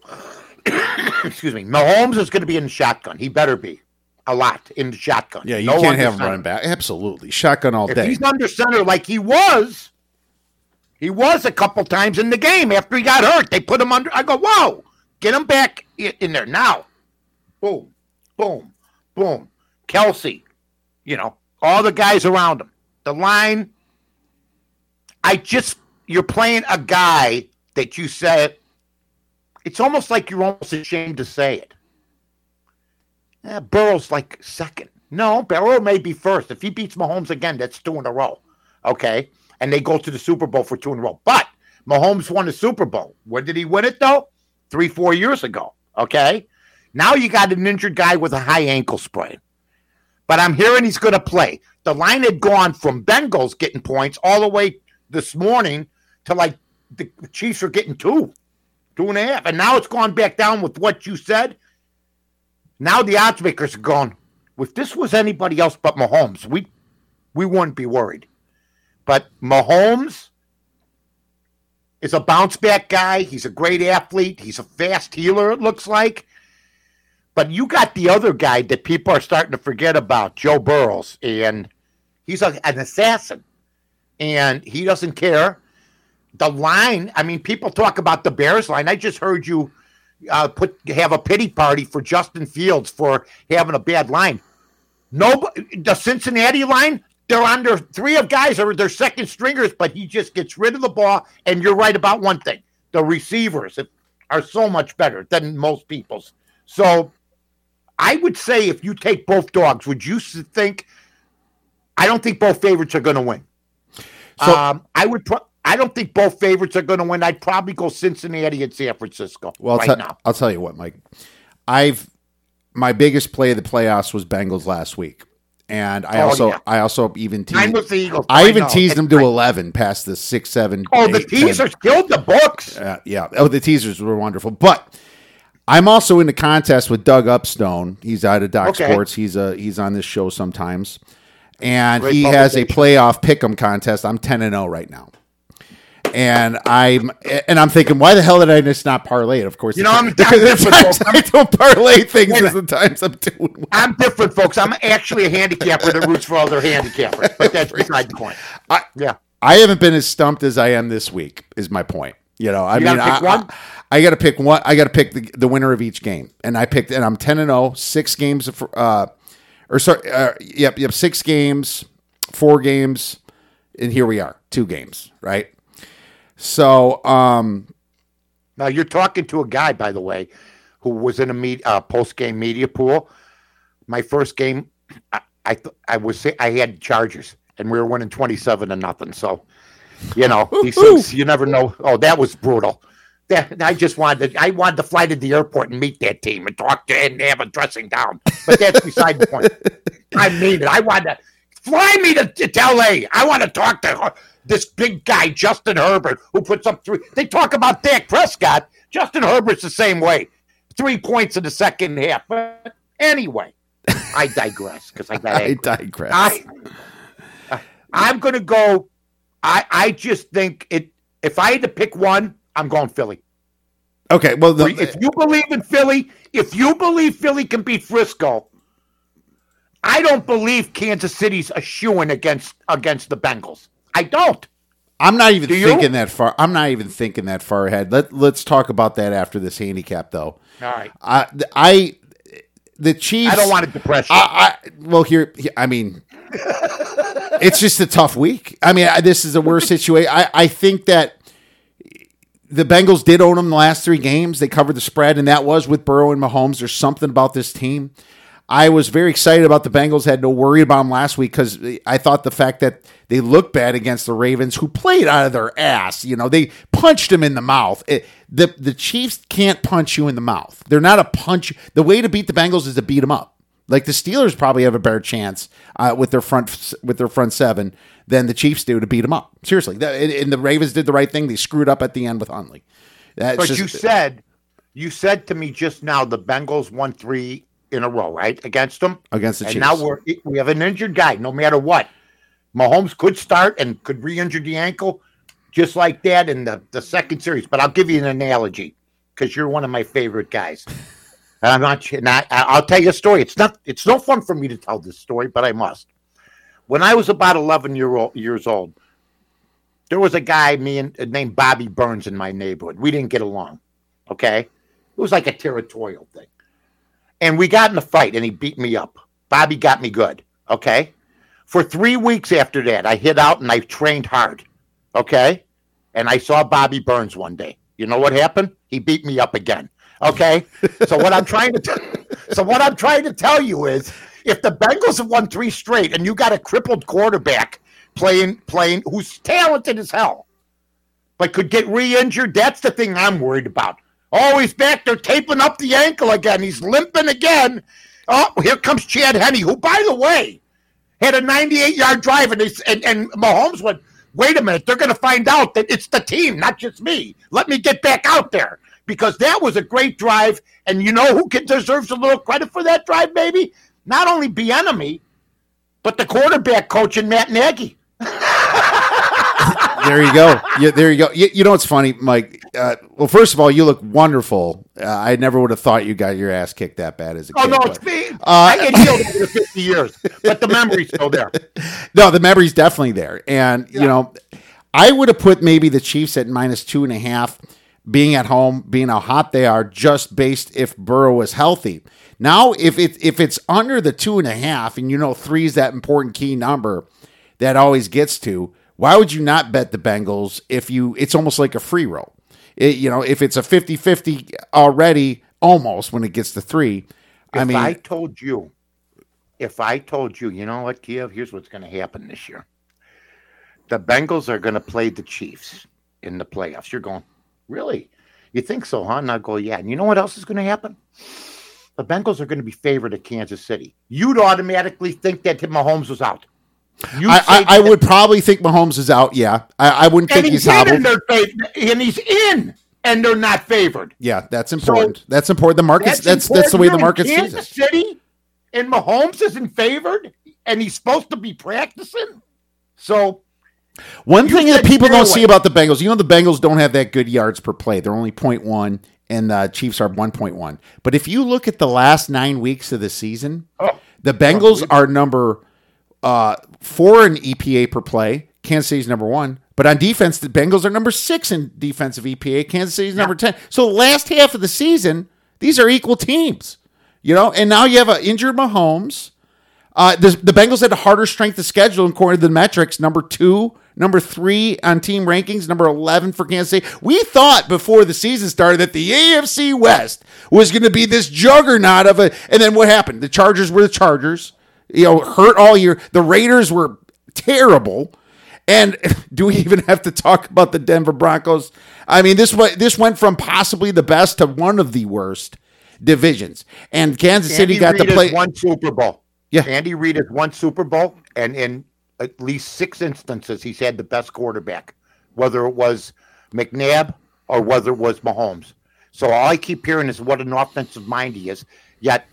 excuse me, Mahomes is going to be in the shotgun. He better be a lot in the shotgun. yeah, you No can't have him running back. Absolutely, shotgun all If day. he's under center like he was, he was a couple times in the game after he got hurt. They put him under. I go, whoa, get him back in there now. Boom, boom, boom. Kelce, you know, all the guys around him. The line. I just, you're playing a guy that you said it's almost like you're almost ashamed to say it. Eh, Burrow's like second. No, Burrow may be first. If he beats Mahomes again, that's two in a row. Okay. And they go to the Super Bowl for two in a row. But Mahomes won the Super Bowl. When did he win it, though? Three, four years ago. Okay. Now you got an injured guy with a high ankle sprain. But I'm hearing he's going to play. The line had gone from Bengals getting points all the way this morning to like the Chiefs are getting two, two and a half. And now it's gone back down with what you said. Now the odds makers are going, if this was anybody else but Mahomes, we we wouldn't be worried. But Mahomes is a bounce back guy. He's a great athlete. He's a fast healer, it looks like. But you got the other guy that people are starting to forget about, Joe Burrows, and he's a, an assassin, and he doesn't care. The line, I mean, people talk about the Bears line. I just heard you uh, put have a pity party for Justin Fields for having a bad line. No, the Cincinnati line, they're under three of guys are their second stringers, but he just gets rid of the ball. And you're right about one thing: the receivers are so much better than most people's. So, I would say if you take both dogs, would you think? I don't think both favorites are going to win. So, um, I would. Pro- I don't think both favorites are going to win. I'd probably go Cincinnati and San Francisco. Well, right now. I'll tell you what, Mike. I've my biggest play of the playoffs was Bengals last week. And I oh, also, yeah. I also even teased. with the Eagles. I, even teased them to eleven, past the six, seven. Oh, eight, the teasers 10. killed the books. Uh, yeah. Oh, the teasers were wonderful. But I'm also in the contest with Doug Upstone. He's out of Doc okay. Sports. He's a he's on this show sometimes, and Great he has a playoff pick'em contest. I'm ten and zero oh right now and I'm and I'm thinking, why the hell did I just not parlay it? Of course, you know, I'm, I'm different. I don't parlay things as the times I'm doing. Well. I'm different, folks. I'm actually a handicapper that roots for other handicappers, but that's beside the point. I, yeah, I haven't been as stumped as I am this week. Is my point. You know, I you mean, I, I, I got to pick one. I got to pick the, the winner of each game, and I picked, and I'm ten and 0, six games, for, uh, or sorry, uh, yep, yep, six games, four games, and here we are, two games, right? So, um, now you're talking to a guy, by the way, who was in a meet, uh, post game media pool. My first game, I I, th- I was I had Chargers, and we were winning twenty seven to nothing. So, you know, he says you never know. Oh, that was brutal. That, I just wanted to, I wanted to fly to the airport and meet that team and talk to and have a dressing down. But that's beside the point. I mean it. I wanted to fly me to, to LA. I want to talk to this big guy, Justin Herbert, who puts up three. They talk about Dak Prescott. Justin Herbert's the same way. Three points in the second half. But anyway, I digress because I got. I digress. I, I'm going to go. I I just think it. If I had to pick one, I'm going Philly. Okay, well, the, if you believe in Philly, if you believe Philly can beat Frisco, I don't believe Kansas City's a shooing against against the Bengals. I don't. I'm not even Do thinking you? that far. I'm not even thinking that far ahead. Let Let's talk about that after this handicap, though. All right. I, I the Chiefs. I don't want to depress you. I, I, well, here, I mean, it's just a tough week. I mean, I, this is a worse situation. I, I think that the Bengals did own them the last three games. They covered the spread, and that was with Burrow and Mahomes. There's something about this team. I was very excited about the Bengals. Had no worry about them last week because I thought the fact that they looked bad against the Ravens, who played out of their ass. You know, they punched them in the mouth. It, the the Chiefs can't punch you in the mouth. They're not a punch. The way to beat the Bengals is to beat them up. Like the Steelers probably have a better chance uh, with their front with their front seven than the Chiefs do to beat them up. Seriously, and the Ravens did the right thing. They screwed up at the end with Huntley. That's but just, you said you said to me just now the Bengals won three in a row, right? Against them. Against the Chiefs. and Chiefs. now we're we have an injured guy. No matter what, Mahomes could start and could re-injure the ankle, just like that in the the second series. But I'll give you an analogy because you're one of my favorite guys. And I'm not. And I, I'll tell you a story. It's not. It's no fun for me to tell this story, but I must. When I was about 11 year old, years old, there was a guy me and, uh, named Bobby Burns in my neighborhood. We didn't get along. Okay, it was like a territorial thing and we got in a fight and he beat me up. Bobby got me good. Okay. For three weeks after that, I hit out and I trained hard. Okay. And I saw Bobby Burns one day. You know what happened? He beat me up again. Okay. so what I'm trying to t- so what I'm trying to tell you is if the Bengals have won three straight and you got a crippled quarterback playing playing who's talented as hell, but could get re-injured, that's the thing I'm worried about. Oh, he's back there taping up the ankle again. He's limping again. Oh, here comes Chad Henne, who, by the way, had a 98 yard drive, and, and, and Mahomes went, wait a minute, they're going to find out that it's the team, not just me. Let me get back out there because that was a great drive. And you know who deserves a little credit for that drive, maybe? Not only Bieniemy, but the quarterback coach and Matt Nagy. there you go. Yeah, there you go. You, you know what's funny, Mike? Uh, well, first of all, you look wonderful. Uh, I never would have thought you got your ass kicked that bad as a oh, kid. Oh no, but, it's me. Uh, I get healed after fifty years, but the memory's still there. No, the memory's definitely there, and yeah. you know, I would have put maybe the Chiefs at minus two and a half, being at home, being how hot they are, just based if Burrow was healthy. Now, if it if it's under the two and a half, and you know three is that important key number that always gets to why would you not bet the Bengals if you it's almost like a free roll? It, you know, if it's a 50-50 already almost when it gets to 3. If I mean I told you if I told you, you know what, Kiev, here's what's going to happen this year. The Bengals are going to play the Chiefs in the playoffs. You're going, really? You think so, huh? And I go, yeah. And you know what else is going to happen? The Bengals are going to be favored at Kansas City. You'd automatically think that Mahomes was out. I, I, I, would probably think Mahomes is out. Yeah, I, I wouldn't think he's, he's hobbled. And, and, he's in, and they're not favored. Yeah, that's important. So that's important. The market. That's that's, that's, the way the market sees it. City, and Mahomes isn't favored, and he's supposed to be practicing. So, one thing that people don't see about the Bengals, you know, the Bengals don't have that good yards per play. They're only 0.1, and the Chiefs are 1.1. But if you look at the last nine weeks of the season, oh, the Bengals are number uh, four in EPA per play. Kansas City's number one. But on defense, the Bengals are number six in defensive EPA. Kansas City's number 10. So last half of the season, these are equal teams. You know, and now you have an injured Mahomes. Uh, the, the Bengals had a harder strength of schedule according to the metrics. Number two, number three on team rankings, number 11 for Kansas City. We thought before the season started that the AFC West was going to be this juggernaut of a. And then what happened? The Chargers were the Chargers you know, hurt all year. The Raiders were terrible. And do we even have to talk about the Denver Broncos? I mean, this this went from possibly the best to one of the worst divisions. And Kansas Andy City got Reid to play one Super Bowl. Yeah, Andy Reid has one Super Bowl, and in at least six instances, he's had the best quarterback, whether it was McNabb or whether it was Mahomes. So all I keep hearing is what an offensive mind he is. Yet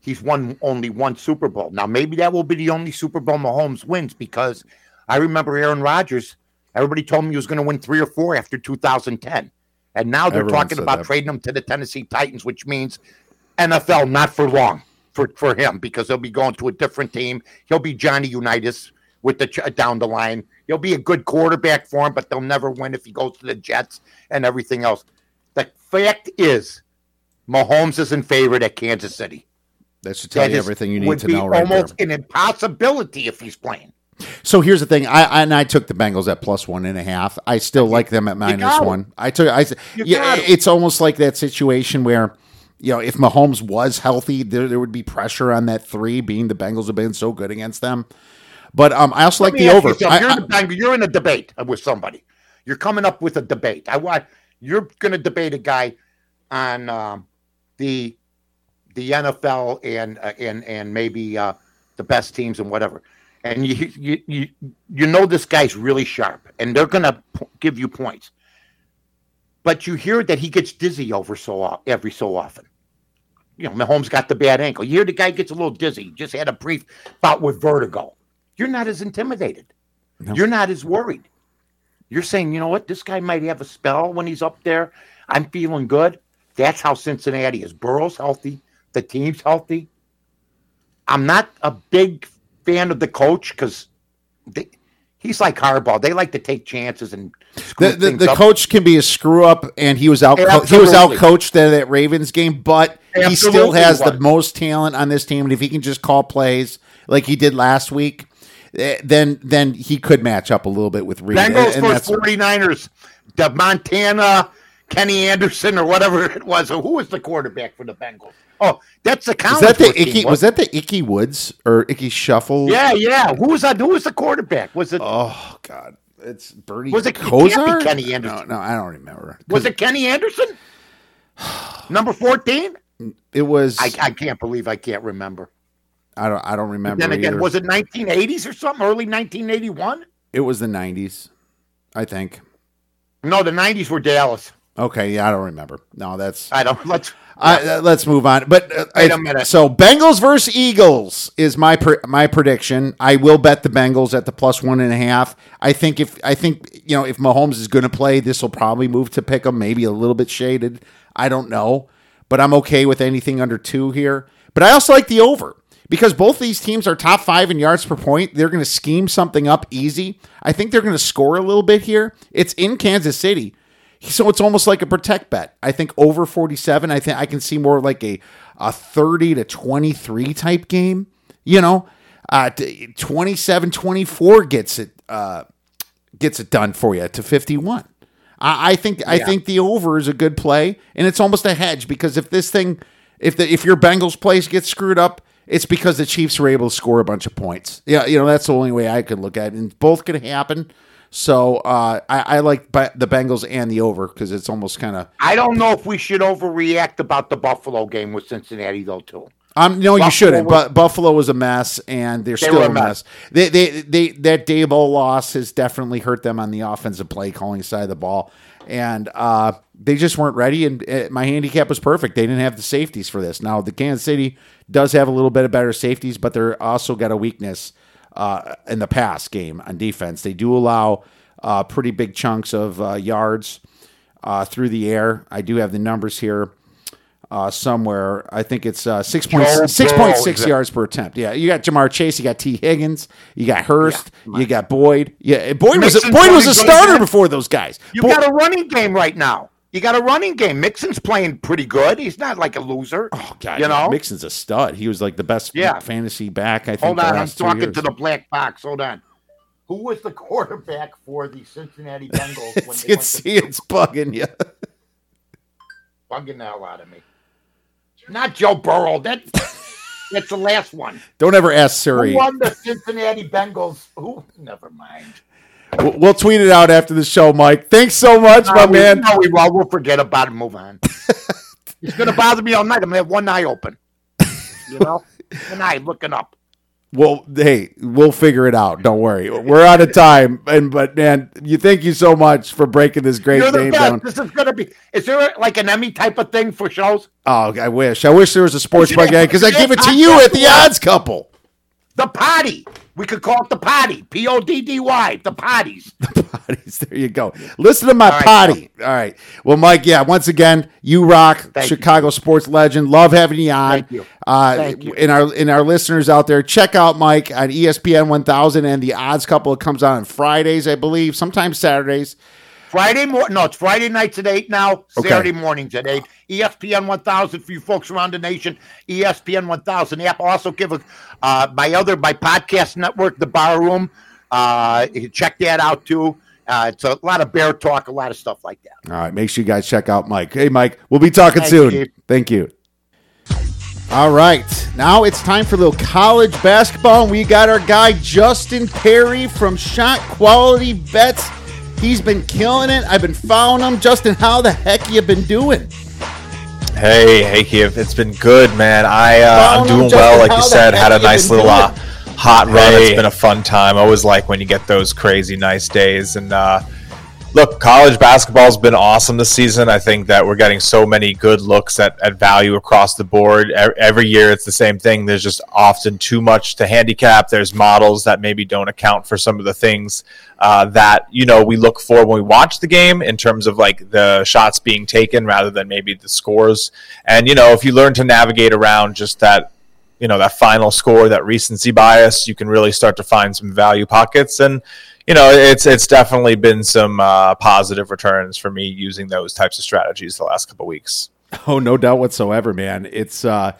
he's won only one Super Bowl. Now, maybe that will be the only Super Bowl Mahomes wins because I remember Aaron Rodgers. Everybody told me he was going to win three or four after 2010. And now they're Everyone talking about that. trading him to the Tennessee Titans, which means NFL not for long for, for him because he'll be going to a different team. He'll be Johnny Unitas with the down the line. He'll be a good quarterback for him, but they'll never win if he goes to the Jets and everything else. The fact is, Mahomes is in favor at Kansas City. That should tell that you everything you need to know. Right almost there. an impossibility if he's playing. So here's the thing. I, I, and I took the Bengals at plus one and a half. I still like them at minus one. I took. I you yeah. It's almost like that situation where you know if Mahomes was healthy, there there would be pressure on that three, being the Bengals have been so good against them. But um, I also Let like the over. You I, you're, in the, you're in a debate with somebody. You're coming up with a debate. I want you're going to debate a guy on um, the the NFL and uh, and and maybe uh, the best teams and whatever. And you you you you know this guy's really sharp, and they're gonna p- give you points. But you hear that he gets dizzy over so every so often. You know, Mahomes got the bad ankle. You hear the guy gets a little dizzy. Just had a brief bout with vertigo. You're not as intimidated. No. You're not as worried. You're saying, you know what, this guy might have a spell when he's up there. I'm feeling good. That's how Cincinnati is. Burrow's healthy the team's healthy. I'm not a big fan of the coach because he's like Harbaugh. They like to take chances and the the, the coach can be a screw up, and he was out he was out coached at that Ravens game, but Absolutely he still has the most talent on this team, and if he can just call plays like he did last week. Eh, then, then he could match up a little bit with Reid. Bengals and, and 49ers. The Montana Kenny Anderson or whatever it was. Or who was the quarterback for the Bengals? Oh, that's the Was that the team, Ickey? Was that the Ickey Woods or Ickey Shuffle? Yeah, yeah. Who was that? Who was the quarterback? Was it Oh God, it's Bernie. Was it- it can't be Kosar? Kenny Anderson. No, no, I don't remember. was it Kenny Anderson? Number fourteen. It was. I, I, can't believe I can't remember. I don't. I don't remember. then again, either. was it 1980s or something? Early 1981? It was the '90s, I think. No, the 90s were Dallas. Okay, yeah, I don't remember. No, that's. I don't. Let's. I, uh, let's move on. But uh, Wait a minute. So Bengals versus Eagles is my pre- my prediction. I will bet the Bengals at the plus one and a half. I think if I think you know if Mahomes is going to play, this will probably move to pick 'em, maybe a little bit shaded. I don't know, but I'm okay with anything under two here. But I also like the over because both these teams are top five in yards per point. They're going to scheme something up easy. I think they're going to score a little bit here. It's in Kansas City. So it's almost like a protect bet. I think over 47, I think I can see more like a, a 30 to 23 type game. You know, uh, 27 24 gets it uh, gets it done for you to 51. I, I think I think the over is a good play, and it's almost a hedge because if this thing, if the if your Bengals place gets screwed up, it's because the Chiefs were able to score a bunch of points. Yeah, you know that's the only way I could look at it, and both could happen. So uh, I, I like the Bengals and the over because it's almost kind of. I don't know if we should overreact about the Buffalo game with Cincinnati, though, too. Um, no, you shouldn't. was- But Buffalo was a mess, and they're They still a mess. mess. They, they, they, that Daboll loss has definitely hurt them on the offensive play calling side of the ball, and uh, they just weren't ready. And uh, my handicap was perfect. They didn't have the safeties for this. Now the Kansas City does have a little bit of better safeties, but they're also got a weakness uh, in the pass game on defense. They do allow uh, pretty big chunks of uh, yards uh, through the air. I do have the numbers here uh, somewhere. I think it's uh, six point six six yards per attempt. Yeah, you got Ja'Marr Chase, you got Tee Higgins, you got Hurst, you got Boyd. Yeah, Boyd was a, Boyd was a starter before those guys. You Bo- got a running game right now. You got a running game. Mixon's playing pretty good. He's not like a loser. oh God, you know. Mixon's a stud. He was like the best Yeah. fantasy back. I think. Hold on, I'm talking years. to the black box. Hold on. Who was the quarterback for the Cincinnati Bengals when they went see it's bugging you. bugging the hell out of me? Not Joe Burrow. That that's the last one. Don't ever ask Siri. Who won the Cincinnati Bengals? Who? Never mind. We'll, tweet it out after the show, Mike. Thanks so much, my we- man. No, we will. We'll forget about it. Move on. it's gonna bother me all night. I'm gonna have one eye open. You know, one eye looking up. Well, hey, we'll figure it out. Don't worry. We're out of time. And but man, you thank you so much for breaking this great You're the game best. down. This is gonna be. Is there like an Emmy type of thing for shows? Oh, I wish. I wish there was a sports You bug because I give it to you at the odds couple. The potty. We could call it the potty. P O D D Y. The potties. The potties. There you go. Listen to my All right, potty. All right. Well, Mike, yeah, once again, you rock, Thank you. Chicago sports legend. Love having you on. Thank you. Uh, Thank you. In our in our listeners out there, check out Mike on ESPN 1000 and the odds couple. It comes out on Fridays, I believe, sometimes Saturdays. Friday morning. No, it's Friday nights at eight now. Okay. Saturday mornings at eight. ESPN 1000 for you folks around the nation. ESPN 1000 app. Also give a uh, my other my podcast network, The Bar Room. Uh, you can check that out too. Uh, it's a lot of bear talk, a lot of stuff like that. All right, make sure you guys check out Mike. Hey, Mike, we'll be talking Thanks, soon. Steve. Thank you. All right, now it's time for a little college basketball. And we got our guy Justin Perri from Shot Quality Bets. He's been killing it. I've been following him. Justin, how the heck you been doing? Hey, hey, Kiev. It's been good, man. I, uh, I'm doing Justin. well, like you said. Had a nice little uh, hot run. Hey. It's been a fun time. I always like when you get those crazy nice days. And uh, look, college basketball's been awesome this season. I think that we're getting so many good looks at, at value across the board. Every year, it's the same thing. There's just often too much to handicap. There's models that maybe don't account for some of the things uh, that you know we look for when we watch the game in terms of like the shots being taken rather than maybe the scores. And you know, if you learn to navigate around just that you know that final score, that recency bias, you can really start to find some value pockets. And you know, it's it's definitely been some uh, positive returns for me using those types of strategies the last couple weeks. Oh, no doubt whatsoever, man. It's uh,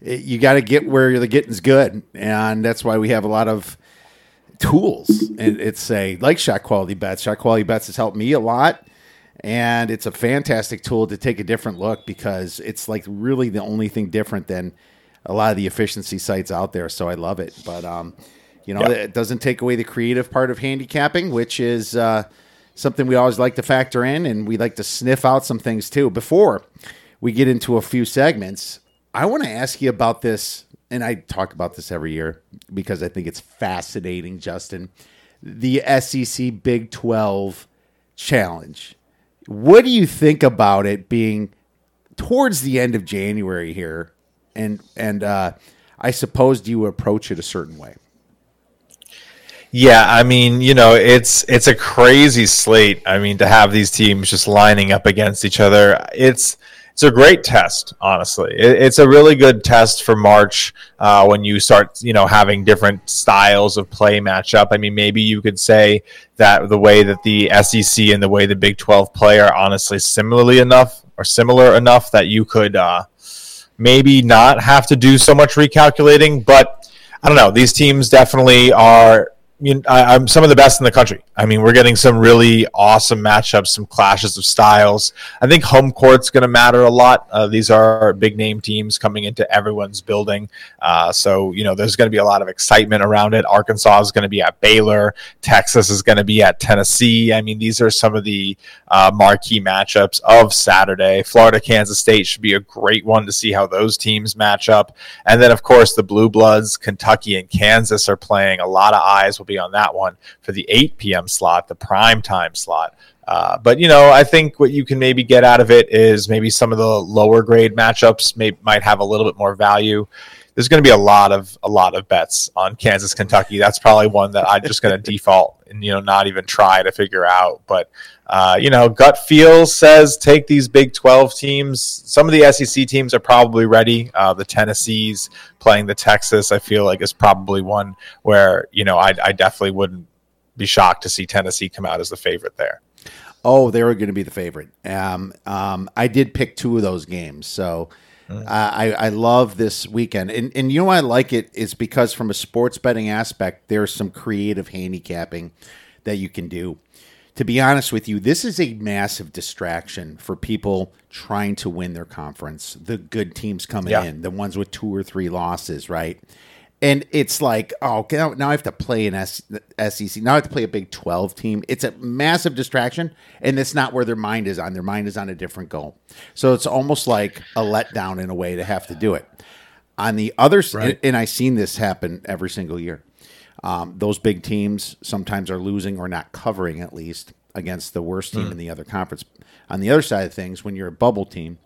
it- you got to get where the getting's good, and that's why we have a lot of tools. And it's a like shot quality bets. Shot quality bets has helped me a lot, And it's a fantastic tool to take a different look because it's like really the only thing different than a lot of the efficiency sites out there. So I love it. But, um, you know, Yeah. it doesn't take away the creative part of handicapping, which is uh, something we always like to factor in. And we like to sniff out some things too. Before we get into a few segments, I want to ask you about this. And I talk about this every year because I think it's fascinating, Justin. The SEC Big 12 challenge. What do you think about it being towards the end of January here? And and uh, I suppose you approach it a certain way. Yeah, I mean, you know, it's it's a crazy slate. I mean, to have these teams just lining up against each other, it's it's a great test. Honestly, it, it's a really good test for March uh, when you start, you know, having different styles of play match up. I mean, maybe you could say that the way that the SEC and the way the Big Twelve play are honestly similarly enough or similar enough that you could uh, maybe not have to do so much recalculating, but. I don't know. These teams definitely are I, I'm some of the best in the country. I mean, we're getting some really awesome matchups, some clashes of styles. I think home court's going to matter a lot. Uh, these are big name teams coming into everyone's building, uh, so you know there's going to be a lot of excitement around it. Arkansas is going to be at Baylor, Texas is going to be at Tennessee. I mean, these are some of the uh, marquee matchups of Saturday. Florida, Kansas State should be a great one to see how those teams match up, and then of course the Blue Bloods, Kentucky and Kansas are playing. A lot of eyes will be on that one for the 8 p.m. slot, the prime time slot. Uh, but you know, I think what you can maybe get out of it is maybe some of the lower grade matchups may, might have a little bit more value. There's going to be a lot of a lot of bets on Kansas, Kentucky. That's probably one that I'm just going to default and you know not even try to figure out. But uh, you know, gut feel says take these Big 12 teams. Some of the SEC teams are probably ready. Uh, the Tennessees playing the Texas, I feel like is probably one where you know I, I definitely wouldn't be shocked to see Tennessee come out as the favorite there. Oh, they were going to be the favorite. Um, um, I did pick two of those games, so I, I love this weekend. And and you know why I like it is because from a sports betting aspect, there's some creative handicapping that you can do. To be honest with you, this is a massive distraction for people trying to win their conference. The good teams coming Yeah. in, the ones with two or three losses, right? And it's like, oh, okay, now, I have to play an S- SEC. Now I have to play a Big 12 team. It's a massive distraction, and that's not where their mind is on. Their mind is on a different goal. So it's almost like a letdown in a way to have to do it. On the other side, and I've seen this happen every single year. Um, those big teams sometimes are losing or not covering at least against the worst team in the other conference. On the other side of things, when you're a bubble team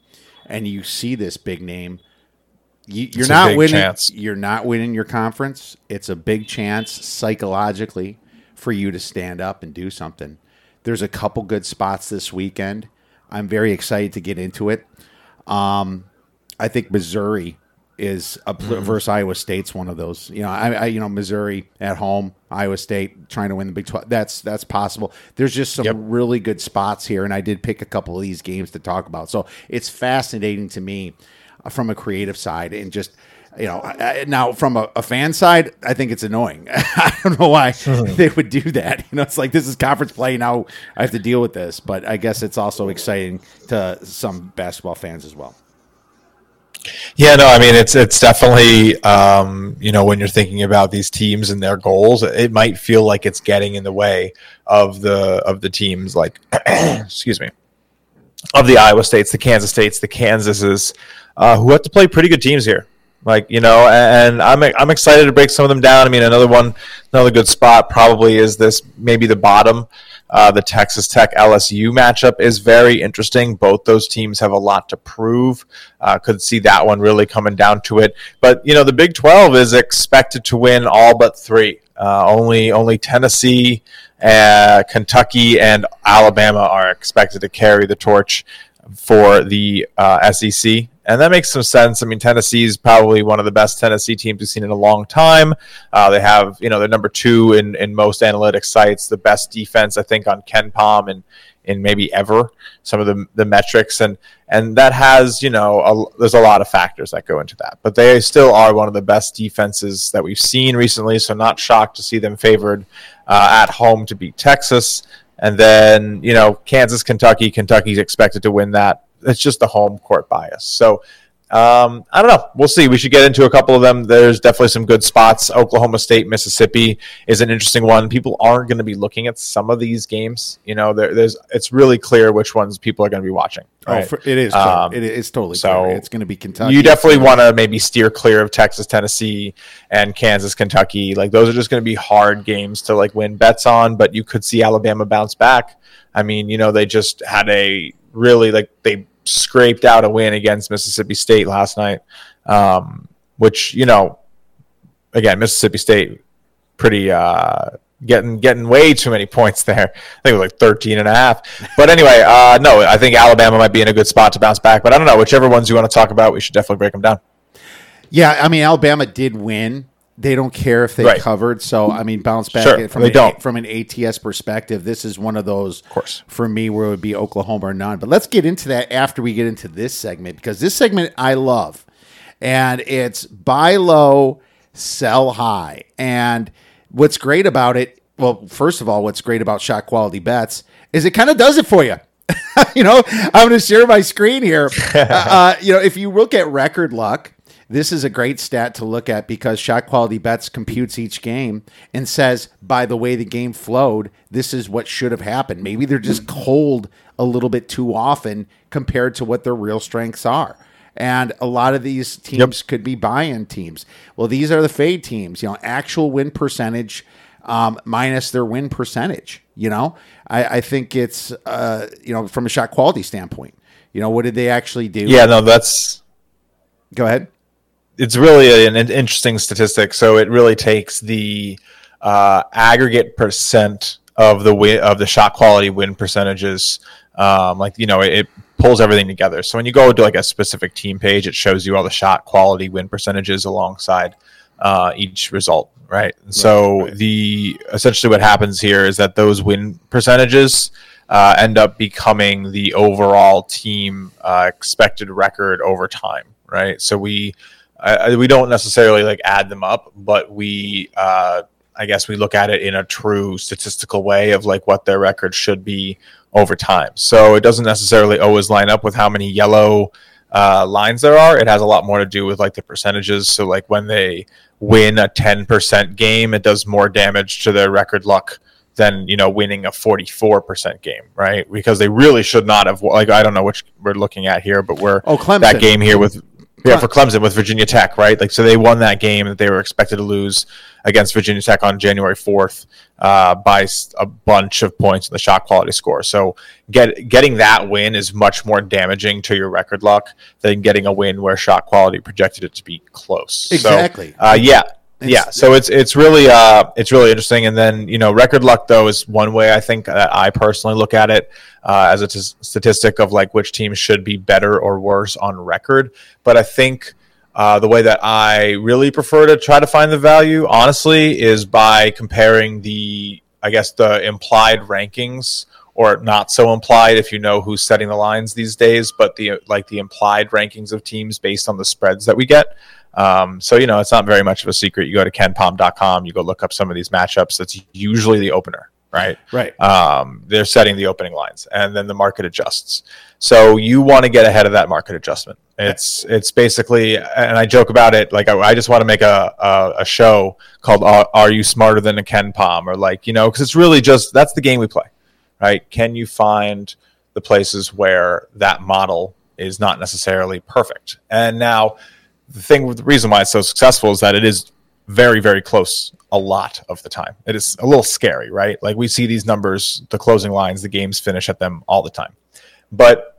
and you see this big name, you, you're not winning. chance. You're not winning your conference. It's a big chance psychologically for you to stand up and do something. There's a couple good spots this weekend. I'm very excited to get into it. Um, I think Missouri is a pl- versus Iowa State's one of those. You know, I, I you know Missouri at home, Iowa State trying to win the Big Twelve. That's that's possible. There's just some Yep. really good spots here, and I did pick a couple of these games to talk about. So it's fascinating to me from a creative side, and just you know, I, now from a, a fan side, I think it's annoying. I don't know why they would do that. You know, it's like this is conference play now. I have to deal with this, but I guess it's also exciting to some basketball fans as well. Yeah, no, I mean it's it's definitely um, you know when you're thinking about these teams and their goals, it might feel like it's getting in the way of the of the teams like excuse me of the Iowa States, the Kansas States, the Kansases, uh, who have to play pretty good teams here. Like you know, and I'm I'm excited to break some of them down. I mean, another one, another good spot probably is this maybe the bottom. Uh, the Texas Tech LSU matchup is very interesting. Both those teams have a lot to prove. Uh, could see that one really coming down to it. But you know, the Big Twelve is expected to win all but three. Uh, only only Tennessee, uh, Kentucky, and Alabama are expected to carry the torch for the uh, SEC. And that makes some sense. I mean, Tennessee is probably one of the best Tennessee teams we've seen in a long time. Uh, they have, you know, they're number two in, in most analytics sites, the best defense, I think, on KenPom and in maybe ever some of the, the metrics and and that has you know a, there's a lot of factors that go into that but they still are one of the best defenses that we've seen recently so not shocked to see them favored uh, at home to beat texas And then, you know, Kansas, Kentucky, Kentucky's expected to win that. It's just the home court bias. So um, I don't know. We'll see. We should get into a couple of them. There's definitely some good spots. Oklahoma State, Mississippi is an interesting one. People aren't going to be looking at some of these games. You know, there, there's it's really clear which ones people are going to be watching. Oh, for, it is. Um, it is totally. so clear. It's going to be Kentucky. you definitely want to maybe steer clear of Texas, Tennessee, and Kansas, Kentucky. Like those are just going to be hard games to like win bets on. But you could see Alabama bounce back. I mean, you know, they just had a really like they scraped out a win against Mississippi State last night, um, which you know, again, Mississippi State pretty uh getting getting way too many points there. I think it was like 13 and a half. But anyway, uh no, I think Alabama might be in a good spot to bounce back, but I don't know, whichever ones you want to talk about, we should definitely break them down. Yeah, I mean Alabama did win. They don't care if they Right. covered. So I mean, bounce back Sure, from they an, don't. from an ATS perspective. This is one of those, of course. for me where it would be Oklahoma or none. But let's get into that after we get into this segment because this segment I love, and it's buy low, sell high. And what's great about it? Well, first of all, what's great about shot quality bets is it kind of does it for you. you know, I'm going to share my screen here. uh, uh, you know, if you look at record luck, this is a great stat to look at because shot quality bets computes each game and says, by the way the game flowed, this is what should have happened. Maybe they're just cold a little bit too often compared to what their real strengths are. And a lot of these teams could be buy-in teams. Well, these are the fade teams. You know, actual win percentage um, minus their win percentage. You know, I, I think it's uh, you know from a shot quality standpoint. You know, what did they actually do? Yeah, no, that's Go ahead. It's really an interesting statistic. So it really takes the uh, aggregate percent of the win of the shot quality win percentages. Um, like you know, it, it pulls everything together. So when you go to like a specific team page, it shows you all the shot quality win percentages alongside uh, each result, right? And so the essentially what happens here is that those win percentages uh, end up becoming the overall team uh, expected record over time, right? So we I, we don't necessarily like add them up, but we uh, I guess we look at it in a true statistical way of like what their record should be over time. So it doesn't necessarily always line up with how many yellow uh, lines there are. It has a lot more to do with like the percentages. So like when they win a 10% game, it does more damage to their record luck than you know winning a 44% game, right? Because they really should not have like I don't know which we're looking at here, but we're Oh, Clemson. that game here with yeah for Clemson with Virginia Tech, right? Like so they won that game that they were expected to lose against Virginia Tech on January 4th uh, by a bunch of points in the shot quality score. So get getting that win is much more damaging to your record luck than getting a win where shot quality projected it to be close. So, Exactly. uh, yeah. It's- yeah, so it's it's really uh it's really interesting, and then you know record luck though is one way I think that I personally look at it uh, as a t- statistic of like which teams should be better or worse on record. But I think uh, the way that I really prefer to try to find the value, honestly, is by comparing the I guess the implied rankings or not so implied if you know who's setting the lines these days, but the like the implied rankings of teams based on the spreads that we get. Um, so you know, it's not very much of a secret. You go to kenpom.com, you go look up some of these matchups. That's usually the opener, right? Right. Um, they're setting the opening lines, and then the market adjusts. So you want to get ahead of that market adjustment. It's it's basically, and I joke about it. Like I, I just want to make a, a a show called "Are, Are You Smarter Than a KenPom?" or like you know, because it's really just that's the game we play, right? Can you find the places where that model is not necessarily perfect? And now the thing the reason why it's so successful is that it is very very close a lot of the time. It is a little scary right? Like we see these numbers the closing lines the games finish at them all the time. But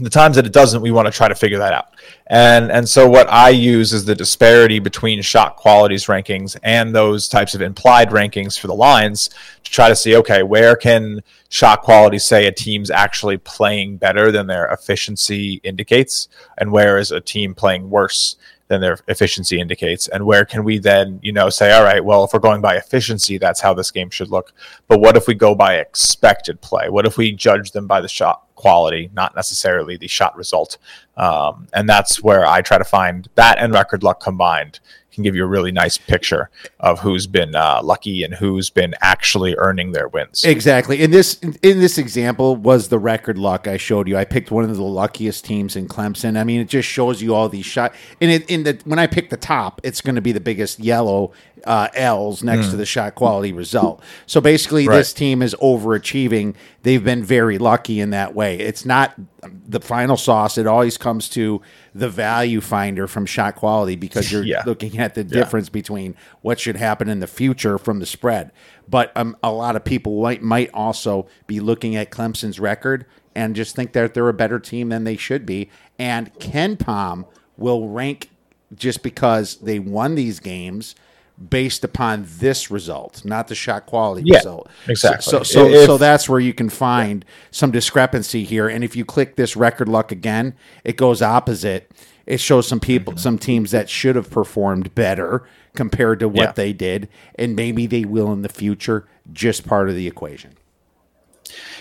the times that it doesn't we want to try to figure that out. And and so what i use is the disparity between shot qualities rankings and those types of implied rankings for the lines to try to see okay where can shot quality say a team's actually playing better than their efficiency indicates and where is a team playing worse than their efficiency indicates. And where can we then you know say all right well if we're going by efficiency that's how this game should look. But what if we go by expected play? What if we judge them by the shot quality not necessarily the shot result? Um, and that's where i try to find that and record luck combined can give you a really nice picture of who's been uh, lucky and who's been actually earning their wins. Exactly. In this in this example was the record luck I showed you. I picked one of the luckiest teams in Clemson. I mean, it just shows you all these shots. And it, in the when I pick the top, it's going to be the biggest yellow uh, L's next mm. to the shot quality result. So basically, right. this team is overachieving. They've been very lucky in that way. It's not the final sauce. It always comes to the value finder from shot quality because you're yeah. looking at the difference yeah. between what should happen in the future from the spread. But um, a lot of people might, might also be looking at Clemson's record and just think that they're a better team than they should be. And KenPom will rank just because they won these games – based upon this result, not the shot quality yeah, result. Exactly. So so, if, so that's where you can find some discrepancy here. And if you click this record luck again, it goes opposite. It shows some people, mm-hmm. some teams that should have performed better compared to what yeah. they did, and maybe they will in the future. Just part of the equation.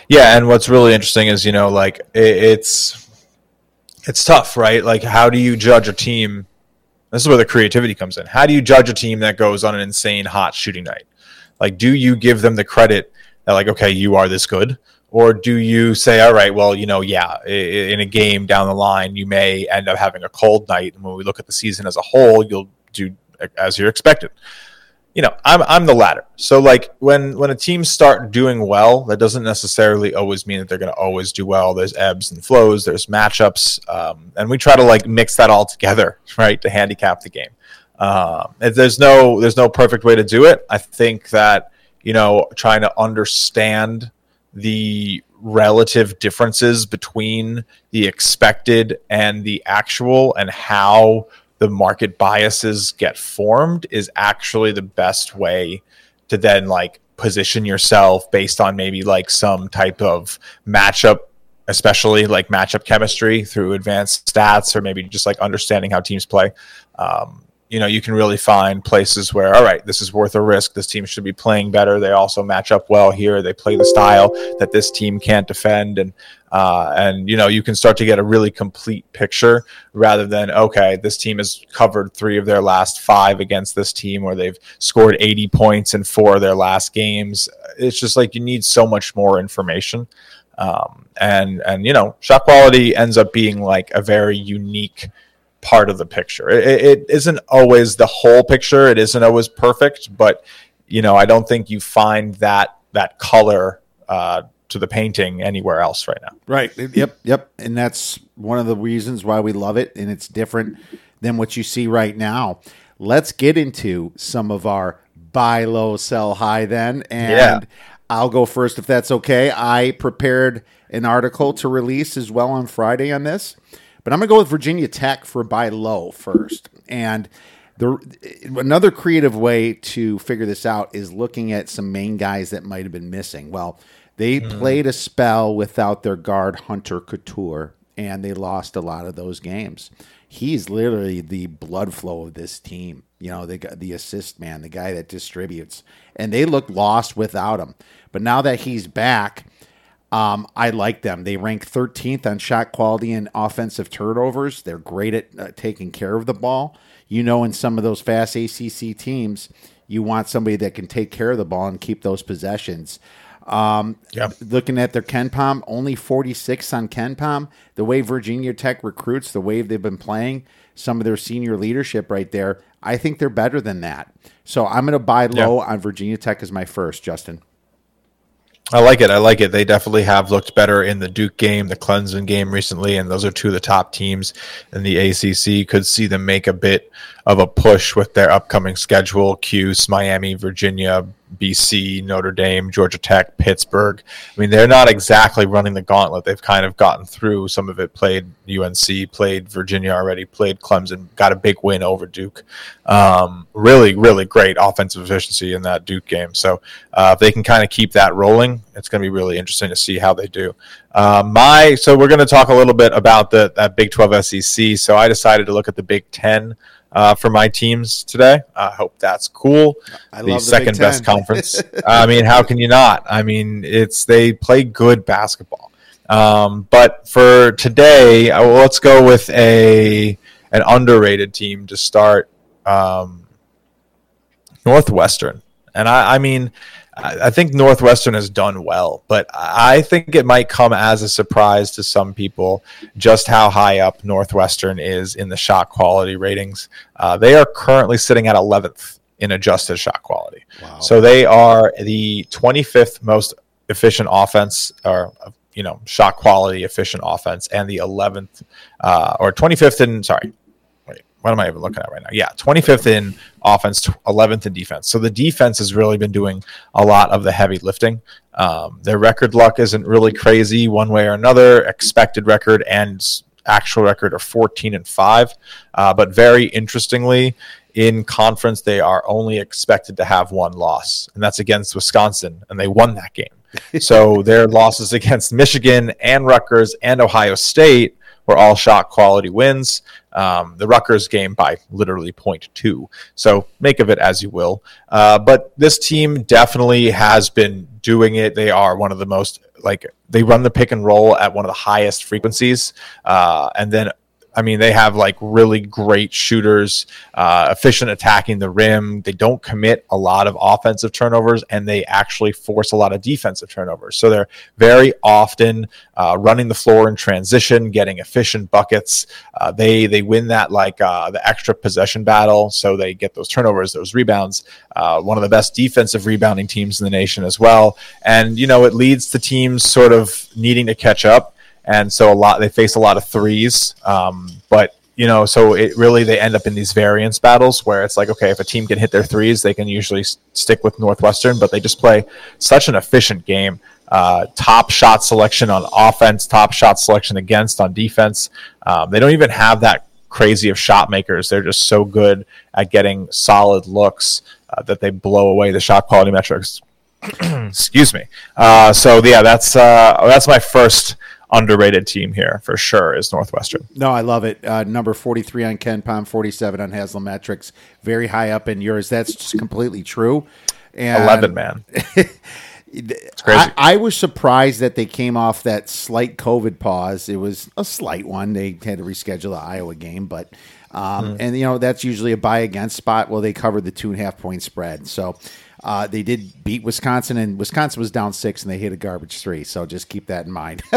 Yeah, and what's really interesting is you know like it, it's it's tough, right? Like how do you judge a team? This is where the creativity comes in. How do you judge a team that goes on an insane hot shooting night? Like, do you give them the credit that, like, okay, you are this good? Or do you say, all right, well, you know, yeah, in a game down the line, you may end up having a cold night. And when we look at the season as a whole, you'll do as you're expected you know, I'm I'm the latter. So like when when a team start doing well, that doesn't necessarily always mean that they're going to always do well. There's ebbs and flows. There's matchups, um, and we try to like mix that all together, right, to handicap the game. Um, there's no there's no perfect way to do it. I think that you know trying to understand the relative differences between the expected and the actual and how the market biases get formed is actually the best way to then like position yourself based on maybe like some type of matchup especially like matchup chemistry through advanced stats or maybe just like understanding how teams play. Um, you know you can really find places where all right this is worth a risk. This team should be playing better. They also match up well here. They play the style that this team can't defend. And uh, and you know you can start to get a really complete picture rather than okay this team has covered three of their last five against this team or they've scored 80 points in four of their last games. It's just like you need so much more information. Um, and and you know shot quality ends up being like a very unique part of the picture. It, it isn't always the whole picture. It isn't always perfect, but you know, I don't think you find that that color uh, to the painting anywhere else right now. Right. Yep. Yep. And that's one of the reasons why we love it, and it's different than what you see right now. Let's get into some of our buy low, sell high then, and. Yeah. I'll go first if that's okay. I prepared an article to release as well on Friday on this. But I'm going to go with Virginia Tech for buy low first. And the another creative way to figure this out is looking at some main guys that might have been missing. Well, they mm. played a spell without their guard Hunter Cattoor, and they lost a lot of those games. He's literally the blood flow of this team. You know, the the assist man, the guy that distributes, and they look lost without him. But now that he's back, um, I like them. They rank 13th on shot quality and offensive turnovers. They're great at uh, taking care of the ball. You know, in some of those fast ACC teams, you want somebody that can take care of the ball and keep those possessions. Um, yep. Looking at their KenPom, only 46 on KenPom. The way Virginia Tech recruits, the way they've been playing, some of their senior leadership right there, I think they're better than that. So I'm going to buy low yep. on Virginia Tech as my first, Justin. I like it. I like it. They definitely have looked better in the Duke game, the Clemson game recently, and those are two of the top teams in the ACC. Could see them make a bit of a push with their upcoming schedule: Cuse, Miami, Virginia, BC, Notre Dame, Georgia Tech, Pittsburgh. I mean, they're not exactly running the gauntlet. They've kind of gotten through some of it. Played UNC, played Virginia already, played Clemson, got a big win over Duke. Um, really, really great offensive efficiency in that Duke game. So uh, if they can kind of keep that rolling, it's going to be really interesting to see how they do. Uh, my so we're going to talk a little bit about the that Big 12 SEC. So I decided to look at the Big 10 uh, for my teams today. I hope that's cool. I the, the second best conference. I mean, how can you not? I mean, it's they play good basketball. Um, but for today, uh, let's go with a an underrated team to start um, Northwestern, and I, I mean, I, think Northwestern has done well, but I think it might come as a surprise to some people just how high up Northwestern is in the shot quality ratings. Uh, they are currently sitting at 11th in adjusted shot quality. Wow. So they are the 25th most efficient offense or you know shot quality efficient offense and the 11th uh, or 25th in sorry what am i even looking at right now? Yeah 25th in offense 11th in defense. So the defense has really been doing a lot of the heavy lifting. Um, their record luck isn't really crazy one way or another. Expected record and actual record are 14 and 5 uh, but very interestingly in conference they are only expected to have one loss and that's against wisconsin and they won that game. So their losses against Michigan and Rutgers and Ohio State were all shot quality wins. Um, the Rutgers game by literally 0.2. So make of it as you will. Uh, but this team definitely has been doing it. They are one of the most like they run the pick and roll at one of the highest frequencies, uh, and then I mean, they have like really great shooters, uh, efficient attacking the rim. They don't commit a lot of offensive turnovers, and they actually force a lot of defensive turnovers. So they're very often uh, running the floor in transition, getting efficient buckets. Uh, they they win that like uh, the extra possession battle, so they get those turnovers, those rebounds. Uh, one of the best defensive rebounding teams in the nation as well, and you know it leads to teams sort of needing to catch up and so a lot they face a lot of threes. Um, but you know, so it really they end up in these variance battles where it's like, okay, if a team can hit their threes, they can usually stick with Northwestern, but they just play such an efficient game. Uh, top shot selection on offense, top shot selection against on defense. Um, they don't even have that crazy of shot makers. They're just so good at getting solid looks uh, that they blow away the shot quality metrics. Excuse me. Uh, so yeah, that's uh, that's my first underrated team here for sure is Northwestern. No, I love it. Uh, number 43 on KenPom, 47 on Haslametrics, very high up in yours. That's just completely true. And 11, man. it's crazy. I, I, was surprised that they came off that slight COVID pause. It was a slight one. They had to reschedule the Iowa game, but. Um, mm. And you know that's usually a buy against spot. Well, they covered the two and a half point spread, so uh, they did beat Wisconsin, and Wisconsin was down six, and they hit a garbage three. So just keep that in mind.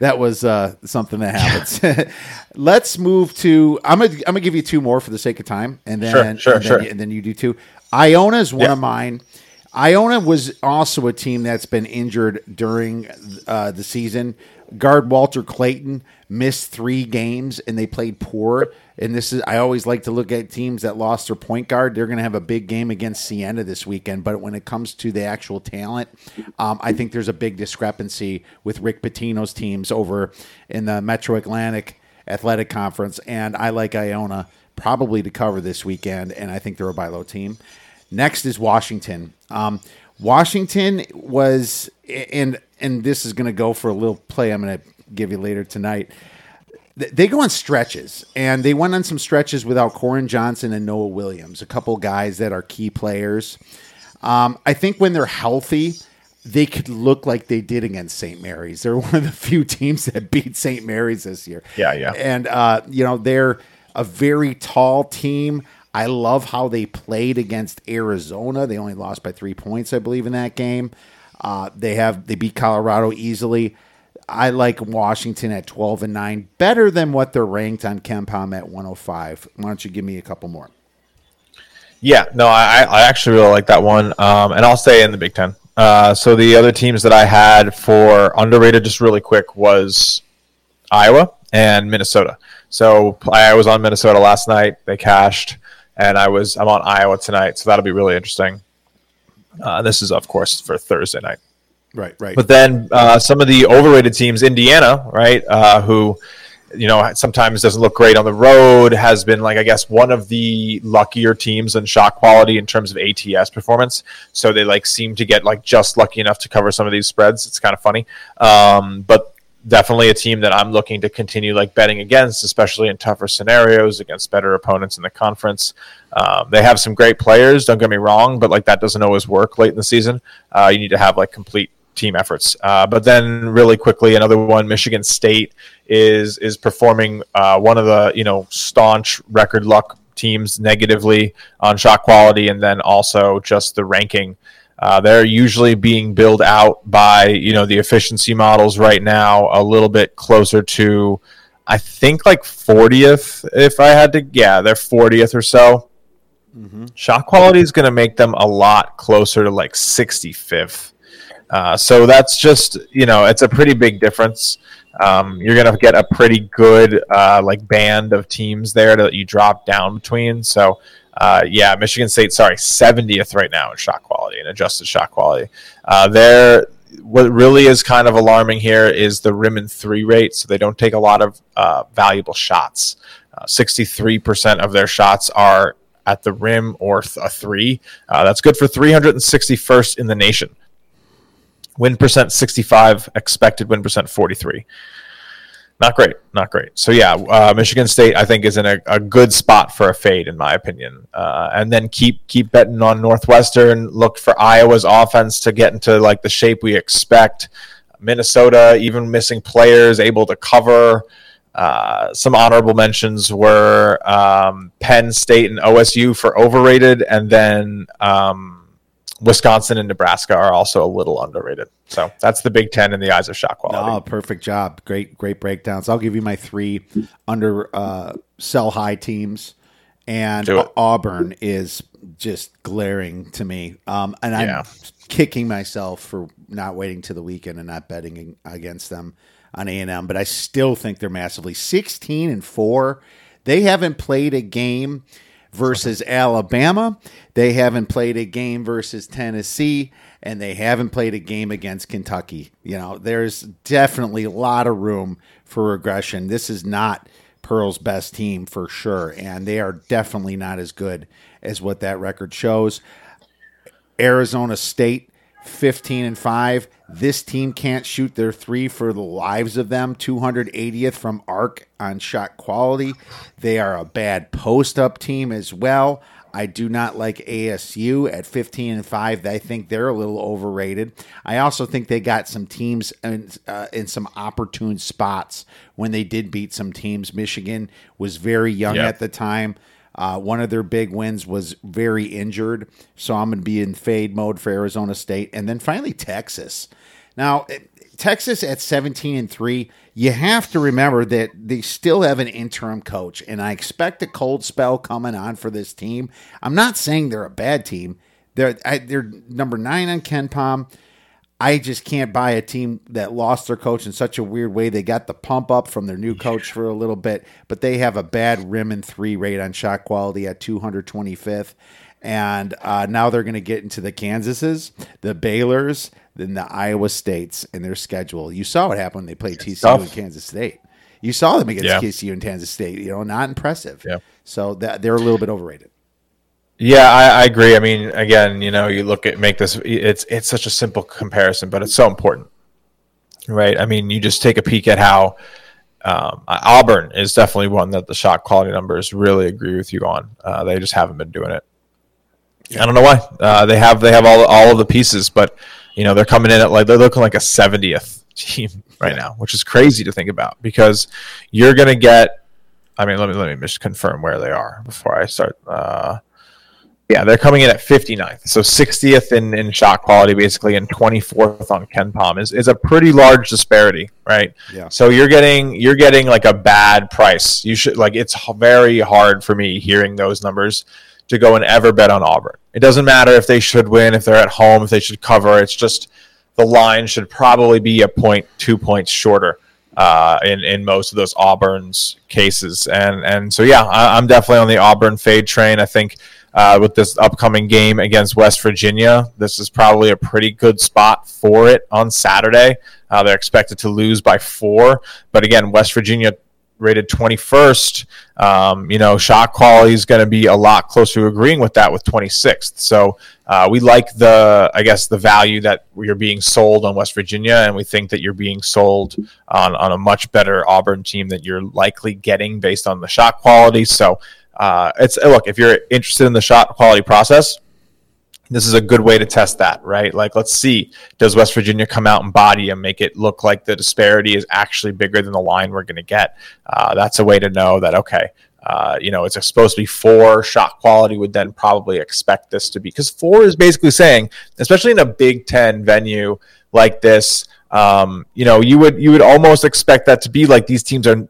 that was uh, something that happens. Let's move to. I'm gonna I'm gonna give you two more for the sake of time, and then sure, sure, and then, sure. and then you do two. Iona is one yeah. of mine. Iona was also a team that's been injured during uh, the season. Guard Walter Clayton missed three games, and they played poor and this is I always like to look at teams that lost their point guard. They're going to have a big game against Siena this weekend, but when it comes to the actual talent, um, I think there's a big discrepancy with Rick Pitino's teams over in the Metro Atlantic Athletic Conference, and I like Iona probably to cover this weekend, and I think they're a buy low team. Next is Washington. Um, Washington was, and and this is going to go for a little play I'm going to give you later tonight they go on stretches, and they went on some stretches without Corin Johnson and Noah Williams, a couple guys that are key players. Um, I think when they're healthy, they could look like they did against St. Mary's. They're one of the few teams that beat St. Mary's this year. Yeah, yeah. And uh, you know they're a very tall team. I love how they played against Arizona. They only lost by three points, I believe, in that game. Uh, they have they beat Colorado easily. I like Washington at 12 and 9, better than what they're ranked on KenPom at 105. Why don't you give me a couple more? Yeah, no, I, I actually really like that one. Um, and I'll stay in the Big Ten. Uh, so the other teams that I had for underrated, just really quick, was Iowa and Minnesota. So I was on Minnesota last night. They cashed, and I was I'm on Iowa tonight. So that'll be really interesting. Uh, this is of course for Thursday night. Right, right. But then uh, some of the overrated teams, Indiana, right, uh, who you know sometimes doesn't look great on the road, has been like I guess one of the luckier teams in shot quality in terms of ATS performance. So they like seem to get like just lucky enough to cover some of these spreads. It's kind of funny, um, but definitely a team that I'm looking to continue like betting against, especially in tougher scenarios against better opponents in the conference. Um, they have some great players. Don't get me wrong, but like that doesn't always work late in the season. Uh, you need to have like complete team efforts. Uh, but then, really quickly, another one: Michigan State is is performing uh, one of the you know staunch record luck teams negatively on shot quality, and then also just the ranking. Uh, they're usually being billed out by you know the efficiency models right now a little bit closer to I think like 40th if I had to yeah they're 40th or so. Mm-hmm. Shot quality is going to make them a lot closer to like 65th. Uh, so that's just you know it's a pretty big difference. Um, you're gonna get a pretty good uh, like band of teams there that you drop down between. So uh, yeah, Michigan State, sorry, 70th right now in shot quality and adjusted shot quality. Uh, there, what really is kind of alarming here is the rim and three rate. So they don't take a lot of uh, valuable shots. 63% uh, of their shots are at the rim or th- a three. Uh, that's good for 361st in the nation. Win percent 65, expected win percent 43 not great, not great. So yeah, uh, Michigan State I think is in a, a, good spot for a fade in my opinion. Uh, and then keep keep betting on Northwestern. Look for Iowa's offense to get into like the shape we expect. Minnesota even missing players able to cover. Uh, some honorable mentions were um, Penn State and OSU for overrated, and then um, Wisconsin and Nebraska are also a little underrated. So that's the Big Ten in the eyes of shot quality. Oh, perfect job. Great, great breakdowns. I'll give you my three under uh, sell high teams, and Auburn is just glaring to me. Um, and I'm yeah. kicking myself for not waiting to the weekend and not betting against them on A and M. But I still think they're massively sixteen and four. They haven't played a game versus Alabama. They haven't played a game versus Tennessee, and they haven't played a game against Kentucky. You know, there's definitely a lot of room for regression. This is not Pearl's best team for sure, and they are definitely not as good as what that record shows. Arizona State 15 and 5. This team can't shoot their three for the lives of them. 280th from arc on shot quality. They are a bad post up team as well. I do not like ASU at 15 and 5. I think they're a little overrated. I also think they got some teams in, uh, in some opportune spots when they did beat some teams. Michigan was very young yep. at the time. Uh, one of their big wins was very injured, so I'm going to be in fade mode for Arizona State, and then finally Texas. Now, Texas at 17 and three, you have to remember that they still have an interim coach, and I expect a cold spell coming on for this team. I'm not saying they're a bad team. They're I, they're number nine on KenPom. I just can't buy a team that lost their coach in such a weird way. They got the pump up from their new coach for a little bit, but they have a bad rim and three rate on shot quality at 225th. And uh, now they're going to get into the Kansases, the Baylors, then the Iowa States in their schedule. You saw what happened when they played TCU and Kansas State. You saw them against yeah. TCU and Kansas State. You know, not impressive. Yeah. So that they're a little bit overrated. Yeah, I, I, agree. I mean, again, you know, you look at make this. It's it's such a simple comparison, but it's so important, right? I mean, you just take a peek at how um, Auburn is definitely one that the shot quality numbers really agree with you on. Uh, they just haven't been doing it. I don't know why. Uh, they have they have all all of the pieces, but you know they're coming in at like they're looking like a seventieth team right now, which is crazy to think about because you're going to get. I mean, let me let me just confirm where they are before I start. Uh, yeah, they're coming in at 59th. So 60th in, in shot quality, basically, and 24th on KenPom is, is a pretty large disparity, right? Yeah. So you're getting you're getting like a bad price. You should like it's very hard for me hearing those numbers to go and ever bet on Auburn. It doesn't matter if they should win, if they're at home, if they should cover. It's just the line should probably be a point, two points shorter. Uh, in in most of those Auburn's cases, and and so yeah, I, I'm definitely on the Auburn fade train. I think uh, with this upcoming game against West Virginia. This is probably a pretty good spot for it on Saturday. Uh, they're expected to lose by four, but again, West Virginia rated 21st. Um, you know, shot quality is going to be a lot closer to agreeing with that with 26th. So uh, we like the, I guess, the value that you're being sold on West Virginia, and we think that you're being sold on, on a much better Auburn team that you're likely getting based on the shot quality. So uh, it's look if you're interested in the shot quality process this is a good way to test that right like let's see does west virginia come out and body and make it look like the disparity is actually bigger than the line we're going to get uh, that's a way to know that okay Uh, you know, it's supposed to be four. Shot quality would then probably expect this to be because four is basically saying, especially in a Big Ten venue like this, um, you know, you would you would almost expect that to be like these teams are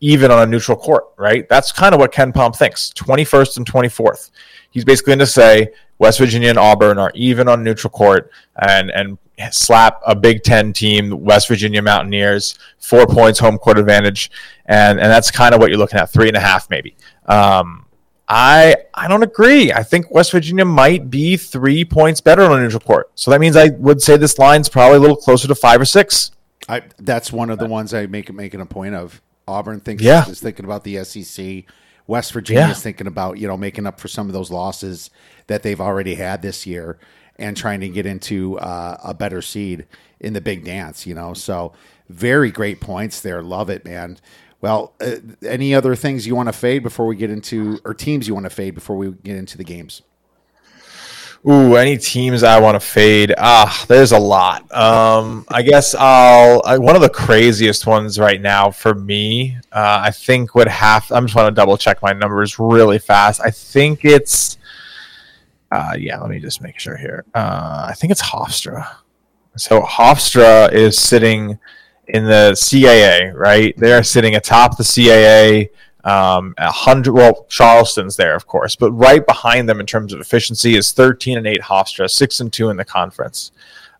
even on a neutral court, right? That's kind of what KenPom thinks. Twenty first and twenty fourth. He's basically going to say West Virginia and Auburn are even on neutral court, and and slap a Big Ten team, West Virginia Mountaineers, four points home court advantage, and and that's kind of what you're looking at, three and a half maybe. Um, I I don't agree. I think West Virginia might be three points better on a neutral court, so that means I would say this line's probably a little closer to five or six. I that's one of the ones I make making a point of. Auburn thinks Yeah. is thinking about the SEC. West Virginia Yeah. is thinking about you know making up for some of those losses that they've already had this year and trying to get into uh, a better seed in the big dance. You know, so very great points there. Love it, man. Well, uh, any other things you want to fade before we get into, or teams you want to fade before we get into the games? Ooh, any teams I want to fade? Ah, there's a lot. Um, I guess I'll I, one of the craziest ones right now for me. Uh, I think would have. I'm just want to double check my numbers really fast. I think it's. Uh, yeah, let me just make sure here. Uh, I think it's Hofstra. So Hofstra is sitting in the CAA, right? They are sitting atop the CAA. Um, a hundred. Well, Charleston's there, of course, but right behind them in terms of efficiency is thirteen and eight Hofstra, six and two in the conference.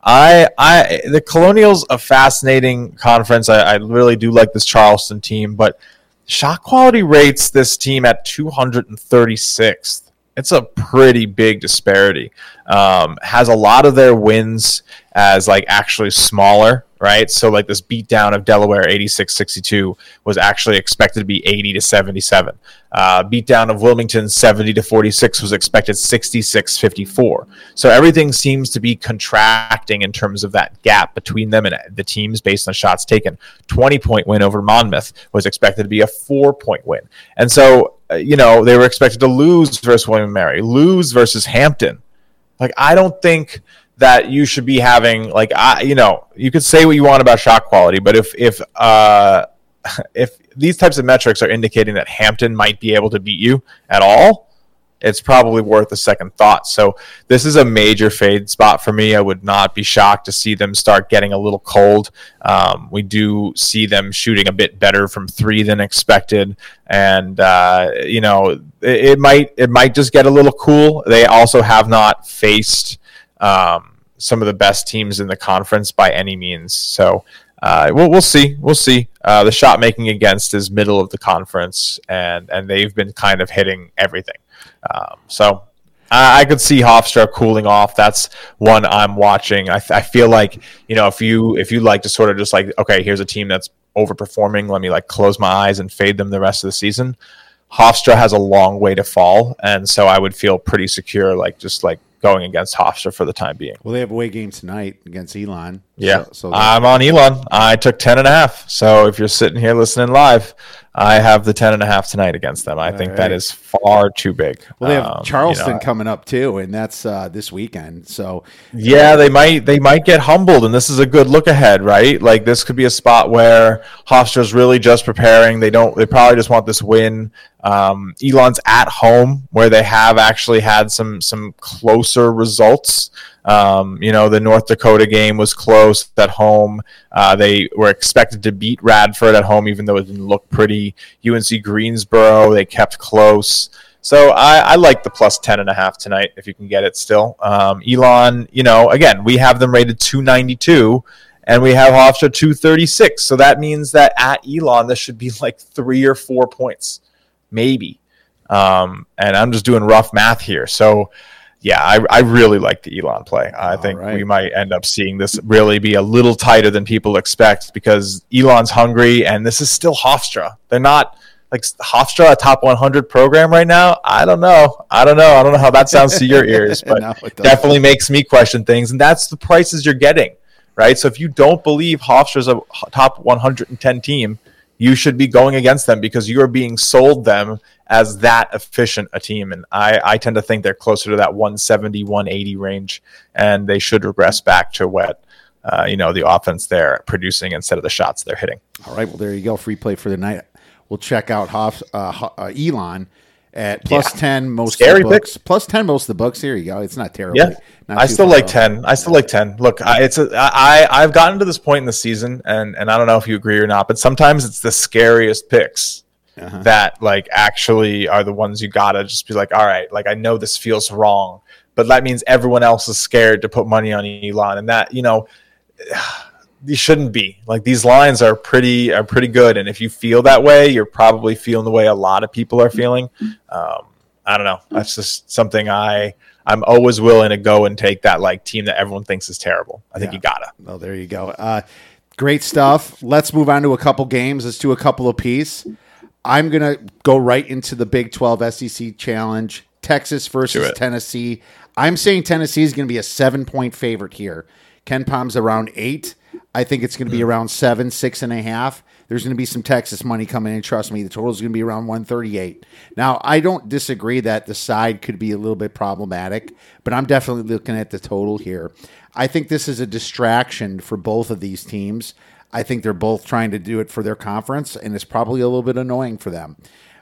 I, I, the Colonials a fascinating conference. I, I really do like this Charleston team, but shot quality rates this team at 236th. It's a pretty big disparity. Um, has a lot of their wins as like actually smaller, right? So like this beatdown of Delaware 86-62 was actually expected to be 80 to 77. Uh, beatdown of Wilmington 70 to 46 was expected 66-54. So everything seems to be contracting in terms of that gap between them and the teams based on shots taken. 20 point win over Monmouth was expected to be a four point win. And so, you know, they were expected to lose versus William and Mary, lose versus Hampton. Like, I don't think that you should be having like I, you know, you could say what you want about shot quality, but if if uh, if these types of metrics are indicating that Hampton might be able to beat you at all, it's probably worth a second thought. So this is a major fade spot for me. I would not be shocked to see them start getting a little cold. Um, we do see them shooting a bit better from three than expected, and uh, you know it, it might it might just get a little cool. They also have not faced um, some of the best teams in the conference by any means. So uh, we'll, we'll see. We'll see. Uh, the shot making against is middle of the conference, and and they've been kind of hitting everything. Um, so I, I could see Hofstra cooling off. That's one I'm watching. I, I feel like you know if you if you like to sort of just like okay, here's a team that's overperforming. Let me like close my eyes and fade them the rest of the season. Hofstra has a long way to fall, and so I would feel pretty secure, like just like going against Hofstra for the time being. Well, they have away game tonight against Elon. Yeah, So, so I'm on Elon. I took 10 and a half. So if you're sitting here listening live, I have the 10 and a half tonight against them. I think that right. is far too big. well, they have Um, you Charleston know, coming up too, and that's uh, this weekend. So yeah, they might they might get humbled, and this is a good look ahead, right? Like this could be a spot where Hofstra's really just preparing. They don't. They probably just want this win. Um, Elon's at home, where they have actually had some some closer results. Um, you know, the North Dakota game was close at home. Uh, they were expected to beat Radford at home, even though it didn't look pretty. UNC Greensboro, they kept close. So I, I like the plus 10 and a half tonight if you can get it still. Um, Elon, you know, again, we have them rated 292 and we have Hofstra 236. So that means that at Elon, this should be like three or four points, maybe. Um, and I'm just doing rough math here. So yeah, I, I really like the Elon play. I All think right. we might end up seeing this really be a little tighter than people expect because Elon's hungry and this is still Hofstra. They're not like Hofstra, a top 100 program right now. I don't know. I don't know. I don't know how that sounds to your ears, but No, definitely makes me question things. And that's the prices you're getting, right? So if you don't believe Hofstra's a top 110 team, you should be going against them because you are being sold them as that efficient a team. And I, I tend to think they're closer to that 170, 180 range, and they should regress back to what, uh, you know, the offense they're producing instead of the shots they're hitting. All right, well, there you go. Free play for the night. We'll check out Hoff, uh, uh, Elon at plus Yeah. 10 most Scary of the books. Plus 10 most of the books. Here you go. It's not terrible. Yeah, Not I still like off. ten. I still like ten. Look, I, it's a, I I've gotten to this point in the season, and and I don't know if you agree or not, but sometimes it's the scariest picks Uh-huh. that like actually are the ones you gotta just be like, all right, like I know this feels wrong, but that means everyone else is scared to put money on Elon, and that you know. You shouldn't be like these lines are pretty are pretty good, and if you feel that way, you're probably feeling the way a lot of people are feeling. Um, I don't know. That's just something I I'm always willing to go and take that like team that everyone thinks is terrible. I think Yeah. you gotta. Oh, there you go. Uh, great stuff. Let's move on to a couple games. Let's do a couple of piece. I'm gonna go right into the Big 12 SEC Challenge. Texas versus. Tennessee. I'm saying Tennessee is to be a seven point favorite here. KenPom's around eight. I think it's going to be mm. around seven, six and a half. There's going to be some Texas money coming in. Trust me, the total is going to be around 138. Now, I don't disagree that the side could be a little bit problematic, but I'm definitely looking at the total here. I think this is a distraction for both of these teams. I think they're both trying to do it for their conference, and it's probably a little bit annoying for them.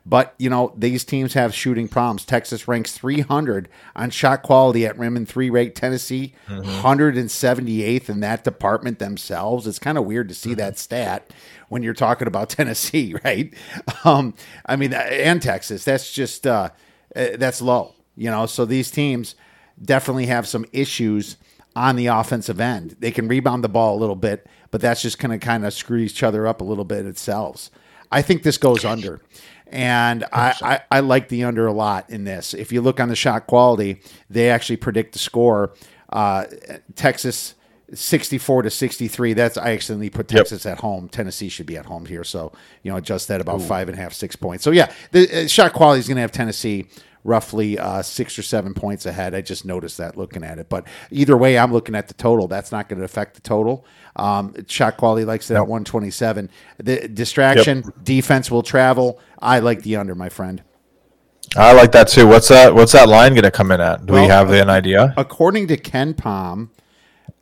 But, you know, these teams have shooting problems. Texas ranks 300 on shot quality at rim and three rate. Tennessee, 178th in that department themselves. It's kind of weird to see that stat when you're talking about Tennessee, right? Um, I mean, and Texas. That's just, uh, uh, that's low, you know? So these teams definitely have some issues on the offensive end. They can rebound the ball a little bit, but that's just going to kind of screw each other up a little bit itself. I think this goes under. And I, I, I like the under a lot in this. If you look on the shot quality, they actually predict the score. Uh, Texas 64 to 63. That's I accidentally put Texas at home. Tennessee should be at home here. So, you know, adjust that about five and a half, six points. So, yeah, the uh, shot quality is going to have Tennessee roughly uh, six or seven points ahead. I just noticed that looking at it. But either way, I'm looking at the total. That's not going to affect the total. Um, shot quality likes it at 127. The distraction, defense will travel. I like the under, my friend. I like that too. What's that? What's that line going to come in at? Do Well, we have an idea? According to KenPom,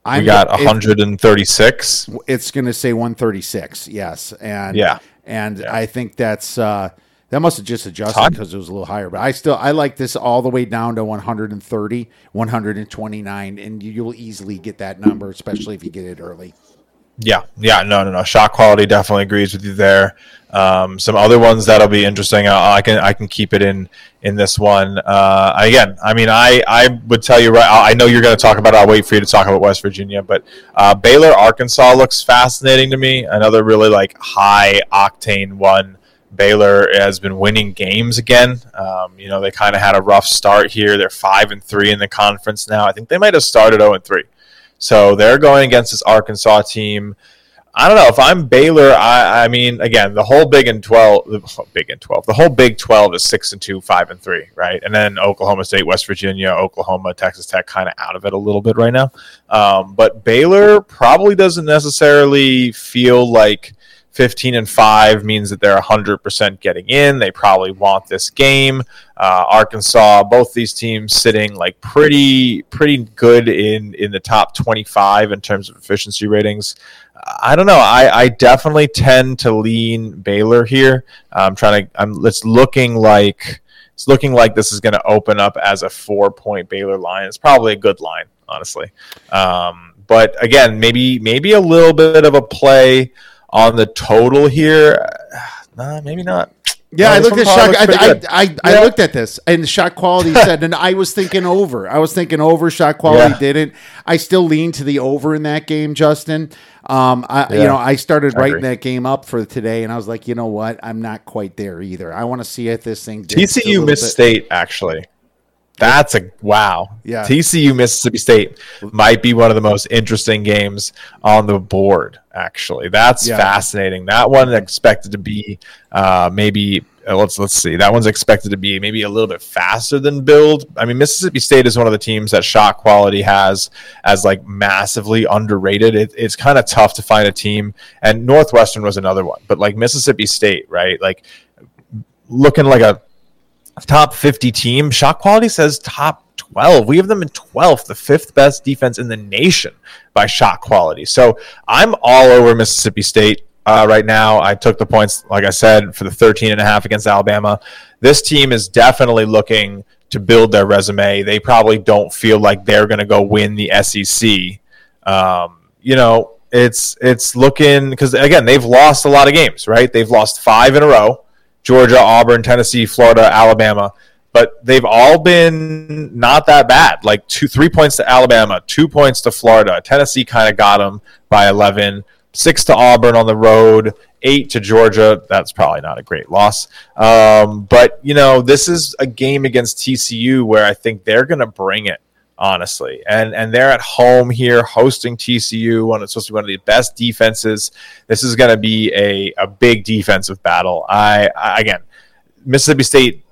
I'm We got it- 136. it's going to say 136 yes and Yeah. and i think that's uh that must have just adjusted because it was a little higher but i still i like this all the way down to 130 129 and you- you'll easily get that number especially if you get it early Yeah, yeah, no, no, no. Shot quality definitely agrees with you there. Um, some other ones that'll be interesting. I, I can I can keep it in in this one. Uh, again, I mean, I I would tell you right. I I know you're going to talk about. it. I'll wait for you to talk about West Virginia, but uh, Baylor Arkansas looks fascinating to me. Another really like high octane one. Baylor has been winning games again. Um, you know, they kind of had a rough start here. They're five and three in the conference now. I think they might have started zero and three. So they're going against this Arkansas team. I don't know if I'm Baylor. I, I mean, again, the whole Big and Twelve, the Big and Twelve, the whole Big Twelve is six and two, five and three, right? And then Oklahoma State, West Virginia, Oklahoma, Texas Tech, kind of out of it a little bit right now. Um, but Baylor probably doesn't necessarily feel like 15 and 5 means that they're 100% getting in. They probably want this game. Uh, Arkansas, both these teams sitting like pretty pretty good in in the top 25 in terms of efficiency ratings. I don't know. I, I definitely tend to lean Baylor here. I'm trying to. I'm. It's looking like it's looking like this is going to open up as a four point Baylor line. It's probably a good line, honestly. Um, but again, maybe maybe a little bit of a play on the total here. Nah, maybe not. Yeah, No, I looked at probably shot. looks I. I, I, I Yeah. looked at this, and the shot quality said, and I was thinking over. I was thinking over. Shot quality Yeah. didn't. I still lean to the over in that game, Justin. Um, I, you know, I started I writing agree. that game up for today, and I was like, you know what? I'm not quite there either. I want to see if this thing dips TCU little Miss bit. State actually. That's a wow. Yeah. TCU Mississippi State might be one of the most interesting games on the board. Actually, that's Yeah. fascinating. That one expected to be uh, maybe uh, let's let's see. That one's expected to be maybe a little bit faster than build. I mean, Mississippi State is one of the teams that shot quality has as like massively underrated. It, it's kind of tough to find a team, and Northwestern was another one. But like Mississippi State, right? Like looking like a top 50 team. Shot quality says top 12. We have them in 12th, the fifth best defense in the nation by shot quality. So I'm all over Mississippi State. uh, right now. I took the points, like I said, for the 13 and a half against Alabama. This team is definitely looking to build their resume. They probably don't feel like they're going to go win the SEC. Um, you know, it's it's looking because again they've lost a lot of games, right? They've lost five in a row: Georgia, Auburn, Tennessee, Florida, Alabama. But they've all been not that bad. Like two, three points to Alabama, two points to Florida. Tennessee kind of got them by eleven. Six to Auburn on the road, eight to Georgia. That's probably not a great loss. Um, but, you know, this is a game against TCU where I think they're going to bring it honestly. And and they're at home here hosting TCU, one it's supposed to be one of the best defenses. This is going to be a, a big defensive battle. I, I again, Mississippi State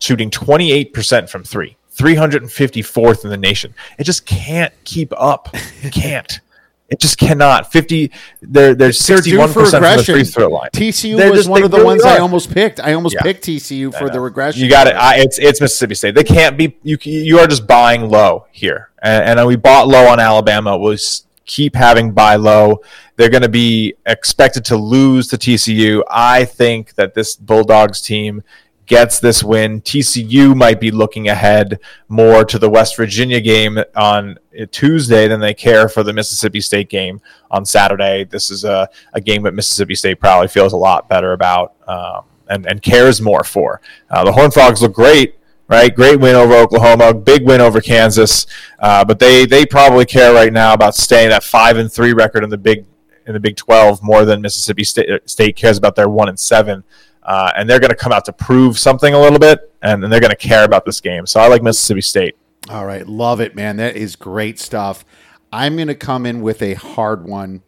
shooting 28% from 3. 354th in the nation. It just can't keep up. It can't. It just cannot. Fifty. They're they're sixty one percent from the free throw line. TCU They're was just- one of the really ones I almost picked. I almost Yeah. picked TCU for the regression. You got it. I, it's it's Mississippi State. They can't be. You you are just buying low here, and, and we bought low on Alabama. We'll s- keep having buy low. They're going to be expected to lose to TCU. I think that this Bulldogs team gets this win. TCU might be looking ahead more to the West Virginia game on Tuesday than they care for the Mississippi State game on Saturday. This is a, a game that Mississippi State probably feels a lot better about um, and, and cares more for. Uh, the Horned Frogs look great. Right, great win over Oklahoma, big win over Kansas, uh, but they they probably care right now about staying at five and three record in the big in the Big Twelve more than Mississippi State, State cares about their one and seven uh, and they're going to come out to prove something a little bit, and, and they're going to care about this game. So I like Mississippi State. All right, love it, man. That is great stuff. I'm going to come in with a hard one,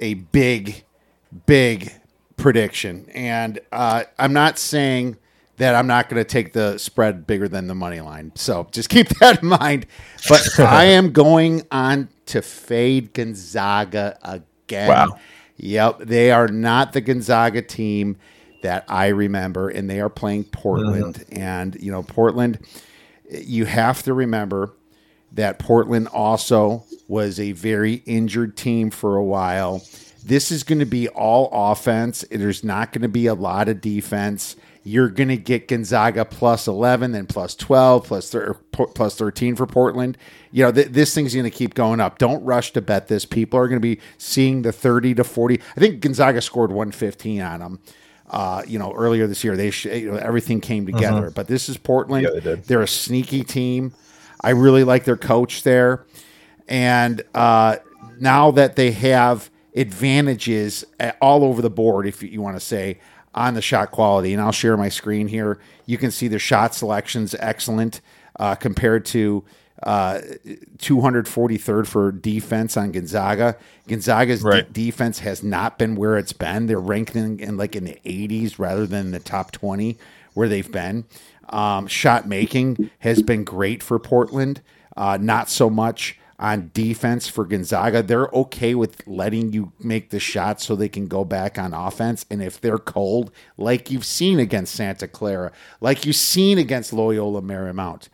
a big, big prediction, and uh, I'm not saying that I'm not going to take the spread bigger than the money line. So just keep that in mind. But I am going on to fade Gonzaga again. Wow. Yep, they are not the Gonzaga team that I remember, and they are playing Portland. Uh-huh. And you know, Portland, you have to remember that Portland also was a very injured team for a while. This is going to be all offense. There's not going to be a lot of defense. You're going to get Gonzaga plus 11, then plus 12, plus, thir- plus 13 for Portland. You know, th- this thing's going to keep going up. Don't rush to bet this. People are going to be seeing the 30 to 40. I think Gonzaga scored 115 on them. Uh, you know, earlier this year, they sh- you know, everything came together. But this is Portland. Yeah, they They're a sneaky team. I really like their coach there. And uh, now that they have advantages a- all over the board, if you want to say, on the shot quality, and I'll share my screen here. You can see their shot selections excellent uh, compared to uh, 243rd for defense on Gonzaga. Gonzaga's de- defense has not been where it's been. They're ranked in, in like in the 80s rather than the top 20 where they've been. Um, shot making has been great for Portland. Uh, not so much on defense for Gonzaga. They're okay with letting you make the shot so they can go back on offense. And if they're cold, like you've seen against Santa Clara, like you've seen against Loyola Marymount,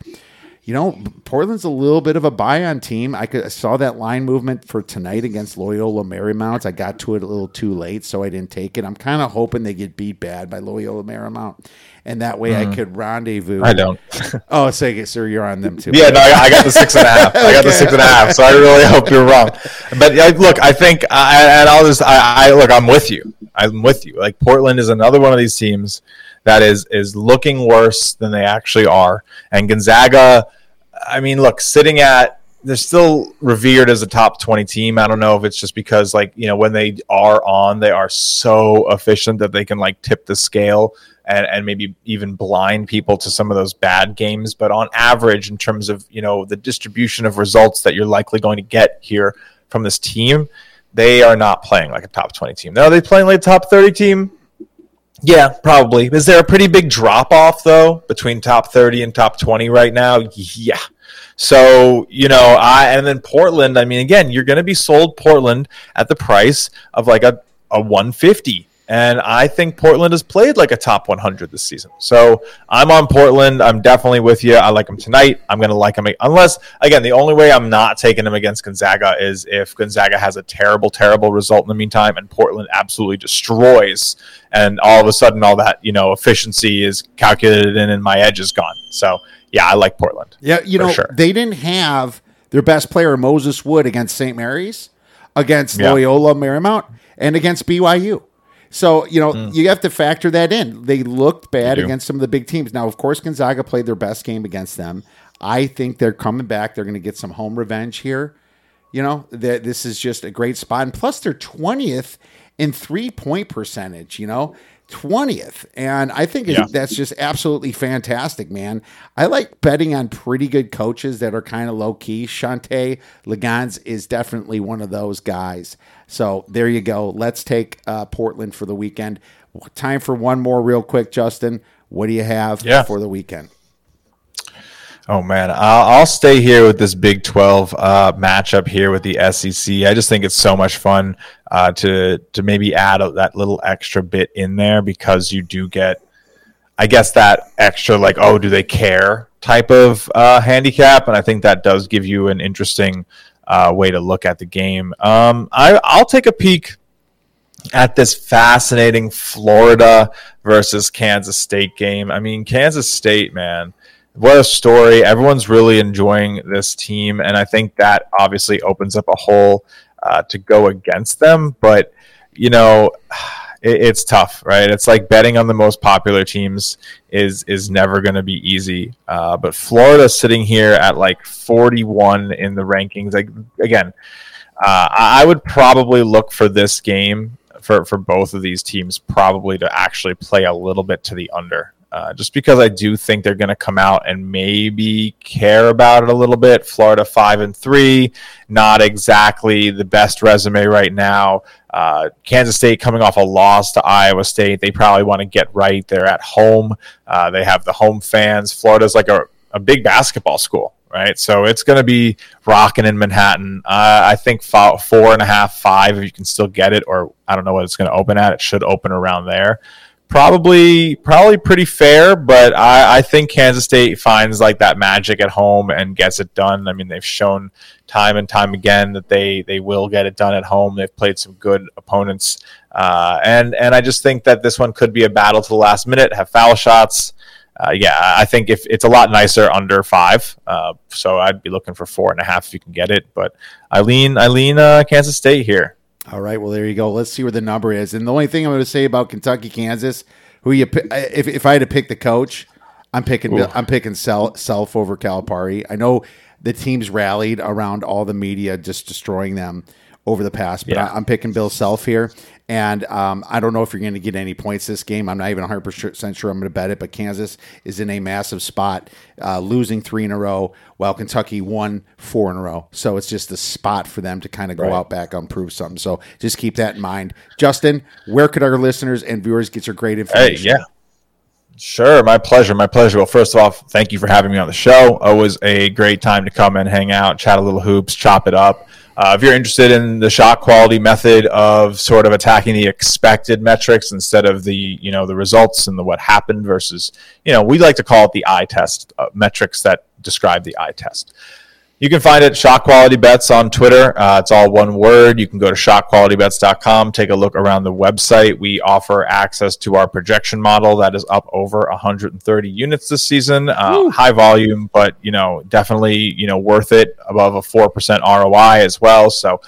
you know, Portland's a little bit of a buy-on team. I, could, I saw that line movement for tonight against Loyola Marymount. I got to it a little too late, so I didn't take it. I'm kind of hoping they get beat bad by Loyola Marymount, and that way I could rendezvous. Mm. I don't. Oh, say it, sir. You're on them too. Yeah, no, I, I got the six and a half. I got the six and a half. So I really hope you're wrong. But uh, look, I think, I, and I'll just, I, I look, I'm with you. I'm with you. Like Portland is another one of these teams that is is looking worse than they actually are, and Gonzaga. I mean, look, sitting at they're still revered as a top 20 team. I don't know if it's just because like, you know, when they are on, they are so efficient that they can like tip the scale and, and maybe even blind people to some of those bad games. But on average, in terms of, you know, the distribution of results that you're likely going to get here from this team, they are not playing like a top 20 team. Are they playing like a top 30 team? Yeah, probably. Is there a pretty big drop off though between top 30 and top 20 right now? Yeah. So, you know, I and then Portland, I mean again, you're going to be sold Portland at the price of like a a 150 And I think Portland has played like a top 100 this season. So I'm on Portland. I'm definitely with you. I like them tonight. I'm going to like them. Unless, again, the only way I'm not taking them against Gonzaga is if Gonzaga has a terrible, terrible result in the meantime and Portland absolutely destroys. And all of a sudden, all that, you know, efficiency is calculated in and my edge is gone. So, yeah, I like Portland. Yeah, you know, sure. they didn't have their best player, Moses Wood, against St. Mary's, against yeah. Loyola Marymount, and against BYU. So, you know, mm. you have to factor that in. They looked bad against some of the big teams. Now, of course, Gonzaga played their best game against them. I think they're coming back. They're going to get some home revenge here. You know, that this is just a great spot. And plus, they're 20th in three point percentage, you know, 20th. And I think yeah. that's just absolutely fantastic, man. I like betting on pretty good coaches that are kind of low key. Shante Legans is definitely one of those guys. So there you go. Let's take uh, Portland for the weekend. Time for one more, real quick, Justin. What do you have yeah. for the weekend? Oh man, I'll, stay here with this Big Twelve uh, matchup here with the SEC. I just think it's so much fun uh, to to maybe add that little extra bit in there because you do get, I guess that extra like oh do they care type of uh, handicap, and I think that does give you an interesting uh, way to look at the game. Um, I, I'll take a peek at this fascinating Florida versus Kansas State game. I mean, Kansas State, man what a story. Everyone's really enjoying this team. And I think that obviously opens up a hole uh, to go against them. But, you know, it, it's tough, right? It's like betting on the most popular teams is is never going to be easy. Uh, but Florida sitting here at like 41 in the rankings. Like, again, uh, I would probably look for this game for, for both of these teams probably to actually play a little bit to the under. Uh, just because I do think they're going to come out and maybe care about it a little bit. Florida five and three, not exactly the best resume right now. Uh, Kansas State coming off a loss to Iowa State, they probably want to get right. They're at home. Uh, they have the home fans. Florida's like a, a big basketball school right? So it's going to be rocking in Manhattan. Uh, I think four and a half, five, if you can still get it, or I don't know what it's going to open at. It should open around there probably probably pretty fair, but I, I think Kansas State finds like that magic at home and gets it done. I mean, they've shown time and time again that they they will get it done at home. They've played some good opponents, uh, and and I just think that this one could be a battle to the last minute. Have foul shots. Uh, yeah, I think if it's a lot nicer under five, uh, so I'd be looking for four and a half if you can get it. But I lean, I lean uh, Kansas State here. All right, well there you go. Let's see where the number is. And the only thing I'm going to say about Kentucky, Kansas, who you if if I had to pick the coach, I'm picking Ooh. I'm picking Self over Calipari. I know the teams rallied around all the media just destroying them over the past, but yeah. I, am picking Bill Self here. And um, I don't know if you're going to get any points this game. I'm not even 100% sure I'm going to bet it, but Kansas is in a massive spot, uh, losing three in a row, while Kentucky won four in a row. So it's just a spot for them to kind of go right. out back and prove something. So just keep that in mind. Justin, where could our listeners and viewers get your great information? Hey, yeah. Sure, my pleasure. My pleasure. Well, first off, thank you for having me on the show. Always a great time to come and hang out, chat a little hoops, chop it up. Uh, if you're interested in the shot quality method of sort of attacking the expected metrics instead of the you know the results and the what happened versus you know we like to call it the eye test uh, metrics that describe the eye test. You can find it Shot Quality Bets on Twitter. Uh, it's all one word. You can go to shotqualitybets.com, take a look around the website. We offer access to our projection model that is up over 130 units this season. Uh, high volume, but you know definitely you know worth it above a four percent ROI as well. So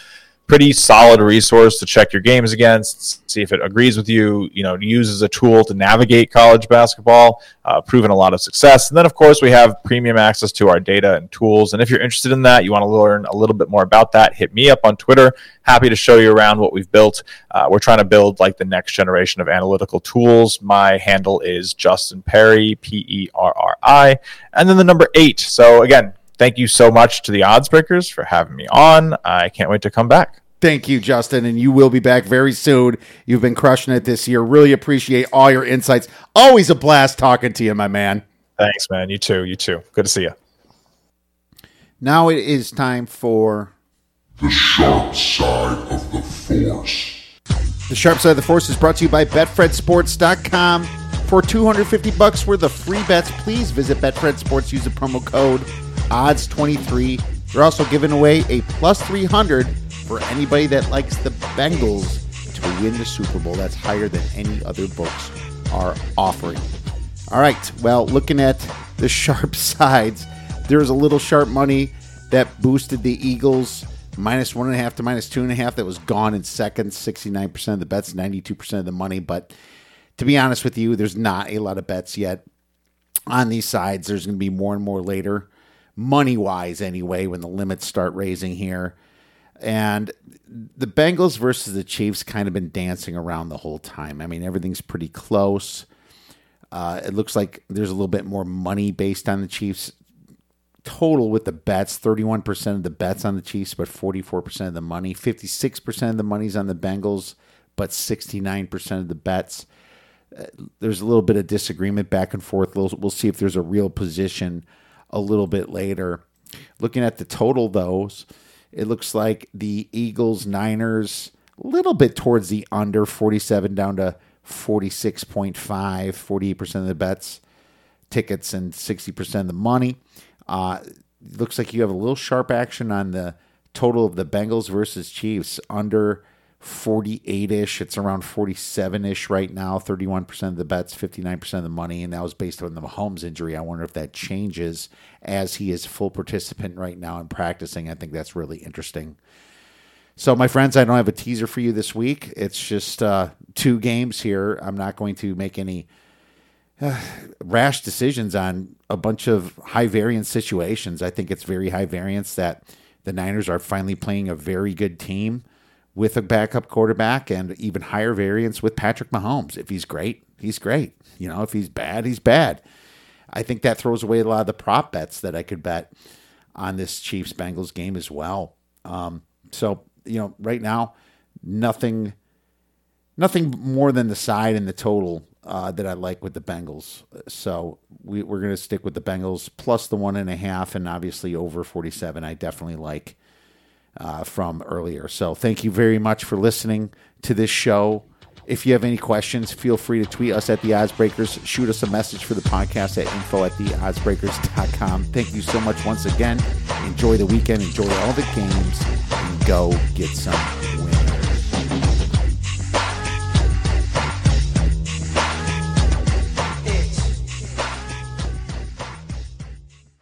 pretty solid resource to check your games against, see if it agrees with you. You know, use as a tool to navigate college basketball. Uh, proven a lot of success, and then of course we have premium access to our data and tools. And if you're interested in that, you want to learn a little bit more about that, hit me up on Twitter. Happy to show you around what we've built. Uh, we're trying to build like the next generation of analytical tools. My handle is Justin Perri, P E R R I, and then the number eight. So again, thank you so much to the odds breakers for having me on. I can't wait to come back. Thank you, Justin, and you will be back very soon. You've been crushing it this year. Really appreciate all your insights. Always a blast talking to you, my man. Thanks, man. You too. You too. Good to see you. Now it is time for the sharp side of the force. The Sharp Side of the Force is brought to you by BetFredSports.com. For 250 bucks worth of free bets, please visit Betfred Sports. Use the promo code ODDS23. They're also giving away a plus 300 for anybody that likes the Bengals to win the Super Bowl. That's higher than any other books are offering. All right. Well, looking at the sharp sides, there's a little sharp money that boosted the Eagles minus one and a half to minus two and a half. That was gone in seconds. 69% of the bets, 92% of the money. But to be honest with you, there's not a lot of bets yet on these sides. There's going to be more and more later, money wise, anyway, when the limits start raising here. And the Bengals versus the Chiefs kind of been dancing around the whole time. I mean, everything's pretty close. Uh, it looks like there's a little bit more money based on the Chiefs total with the bets 31% of the bets on the Chiefs, but 44% of the money. 56% of the money's on the Bengals, but 69% of the bets. Uh, there's a little bit of disagreement back and forth. We'll, we'll see if there's a real position a little bit later. Looking at the total, those, it looks like the Eagles, Niners, a little bit towards the under 47 down to 46.5, 48% of the bets, tickets, and 60% of the money. Uh, looks like you have a little sharp action on the total of the Bengals versus Chiefs under 48 ish. It's around 47 ish right now. 31% of the bets, 59% of the money. And that was based on the Mahomes injury. I wonder if that changes as he is full participant right now and practicing. I think that's really interesting. So, my friends, I don't have a teaser for you this week. It's just uh, two games here. I'm not going to make any uh, rash decisions on a bunch of high variance situations. I think it's very high variance that the Niners are finally playing a very good team with a backup quarterback and even higher variance with Patrick Mahomes. If he's great, he's great. You know, if he's bad, he's bad. I think that throws away a lot of the prop bets that I could bet on this Chiefs Bengals game as well. Um, so you know, right now, nothing, nothing more than the side and the total uh, that I like with the Bengals. So we, we're going to stick with the Bengals plus the one and a half, and obviously over 47. I definitely like uh, from earlier. So thank you very much for listening to this show. If you have any questions, feel free to tweet us at the Oddsbreakers. Shoot us a message for the podcast at info at theoddsbreakers.com. Thank you so much once again. Enjoy the weekend, enjoy all the games, and go get some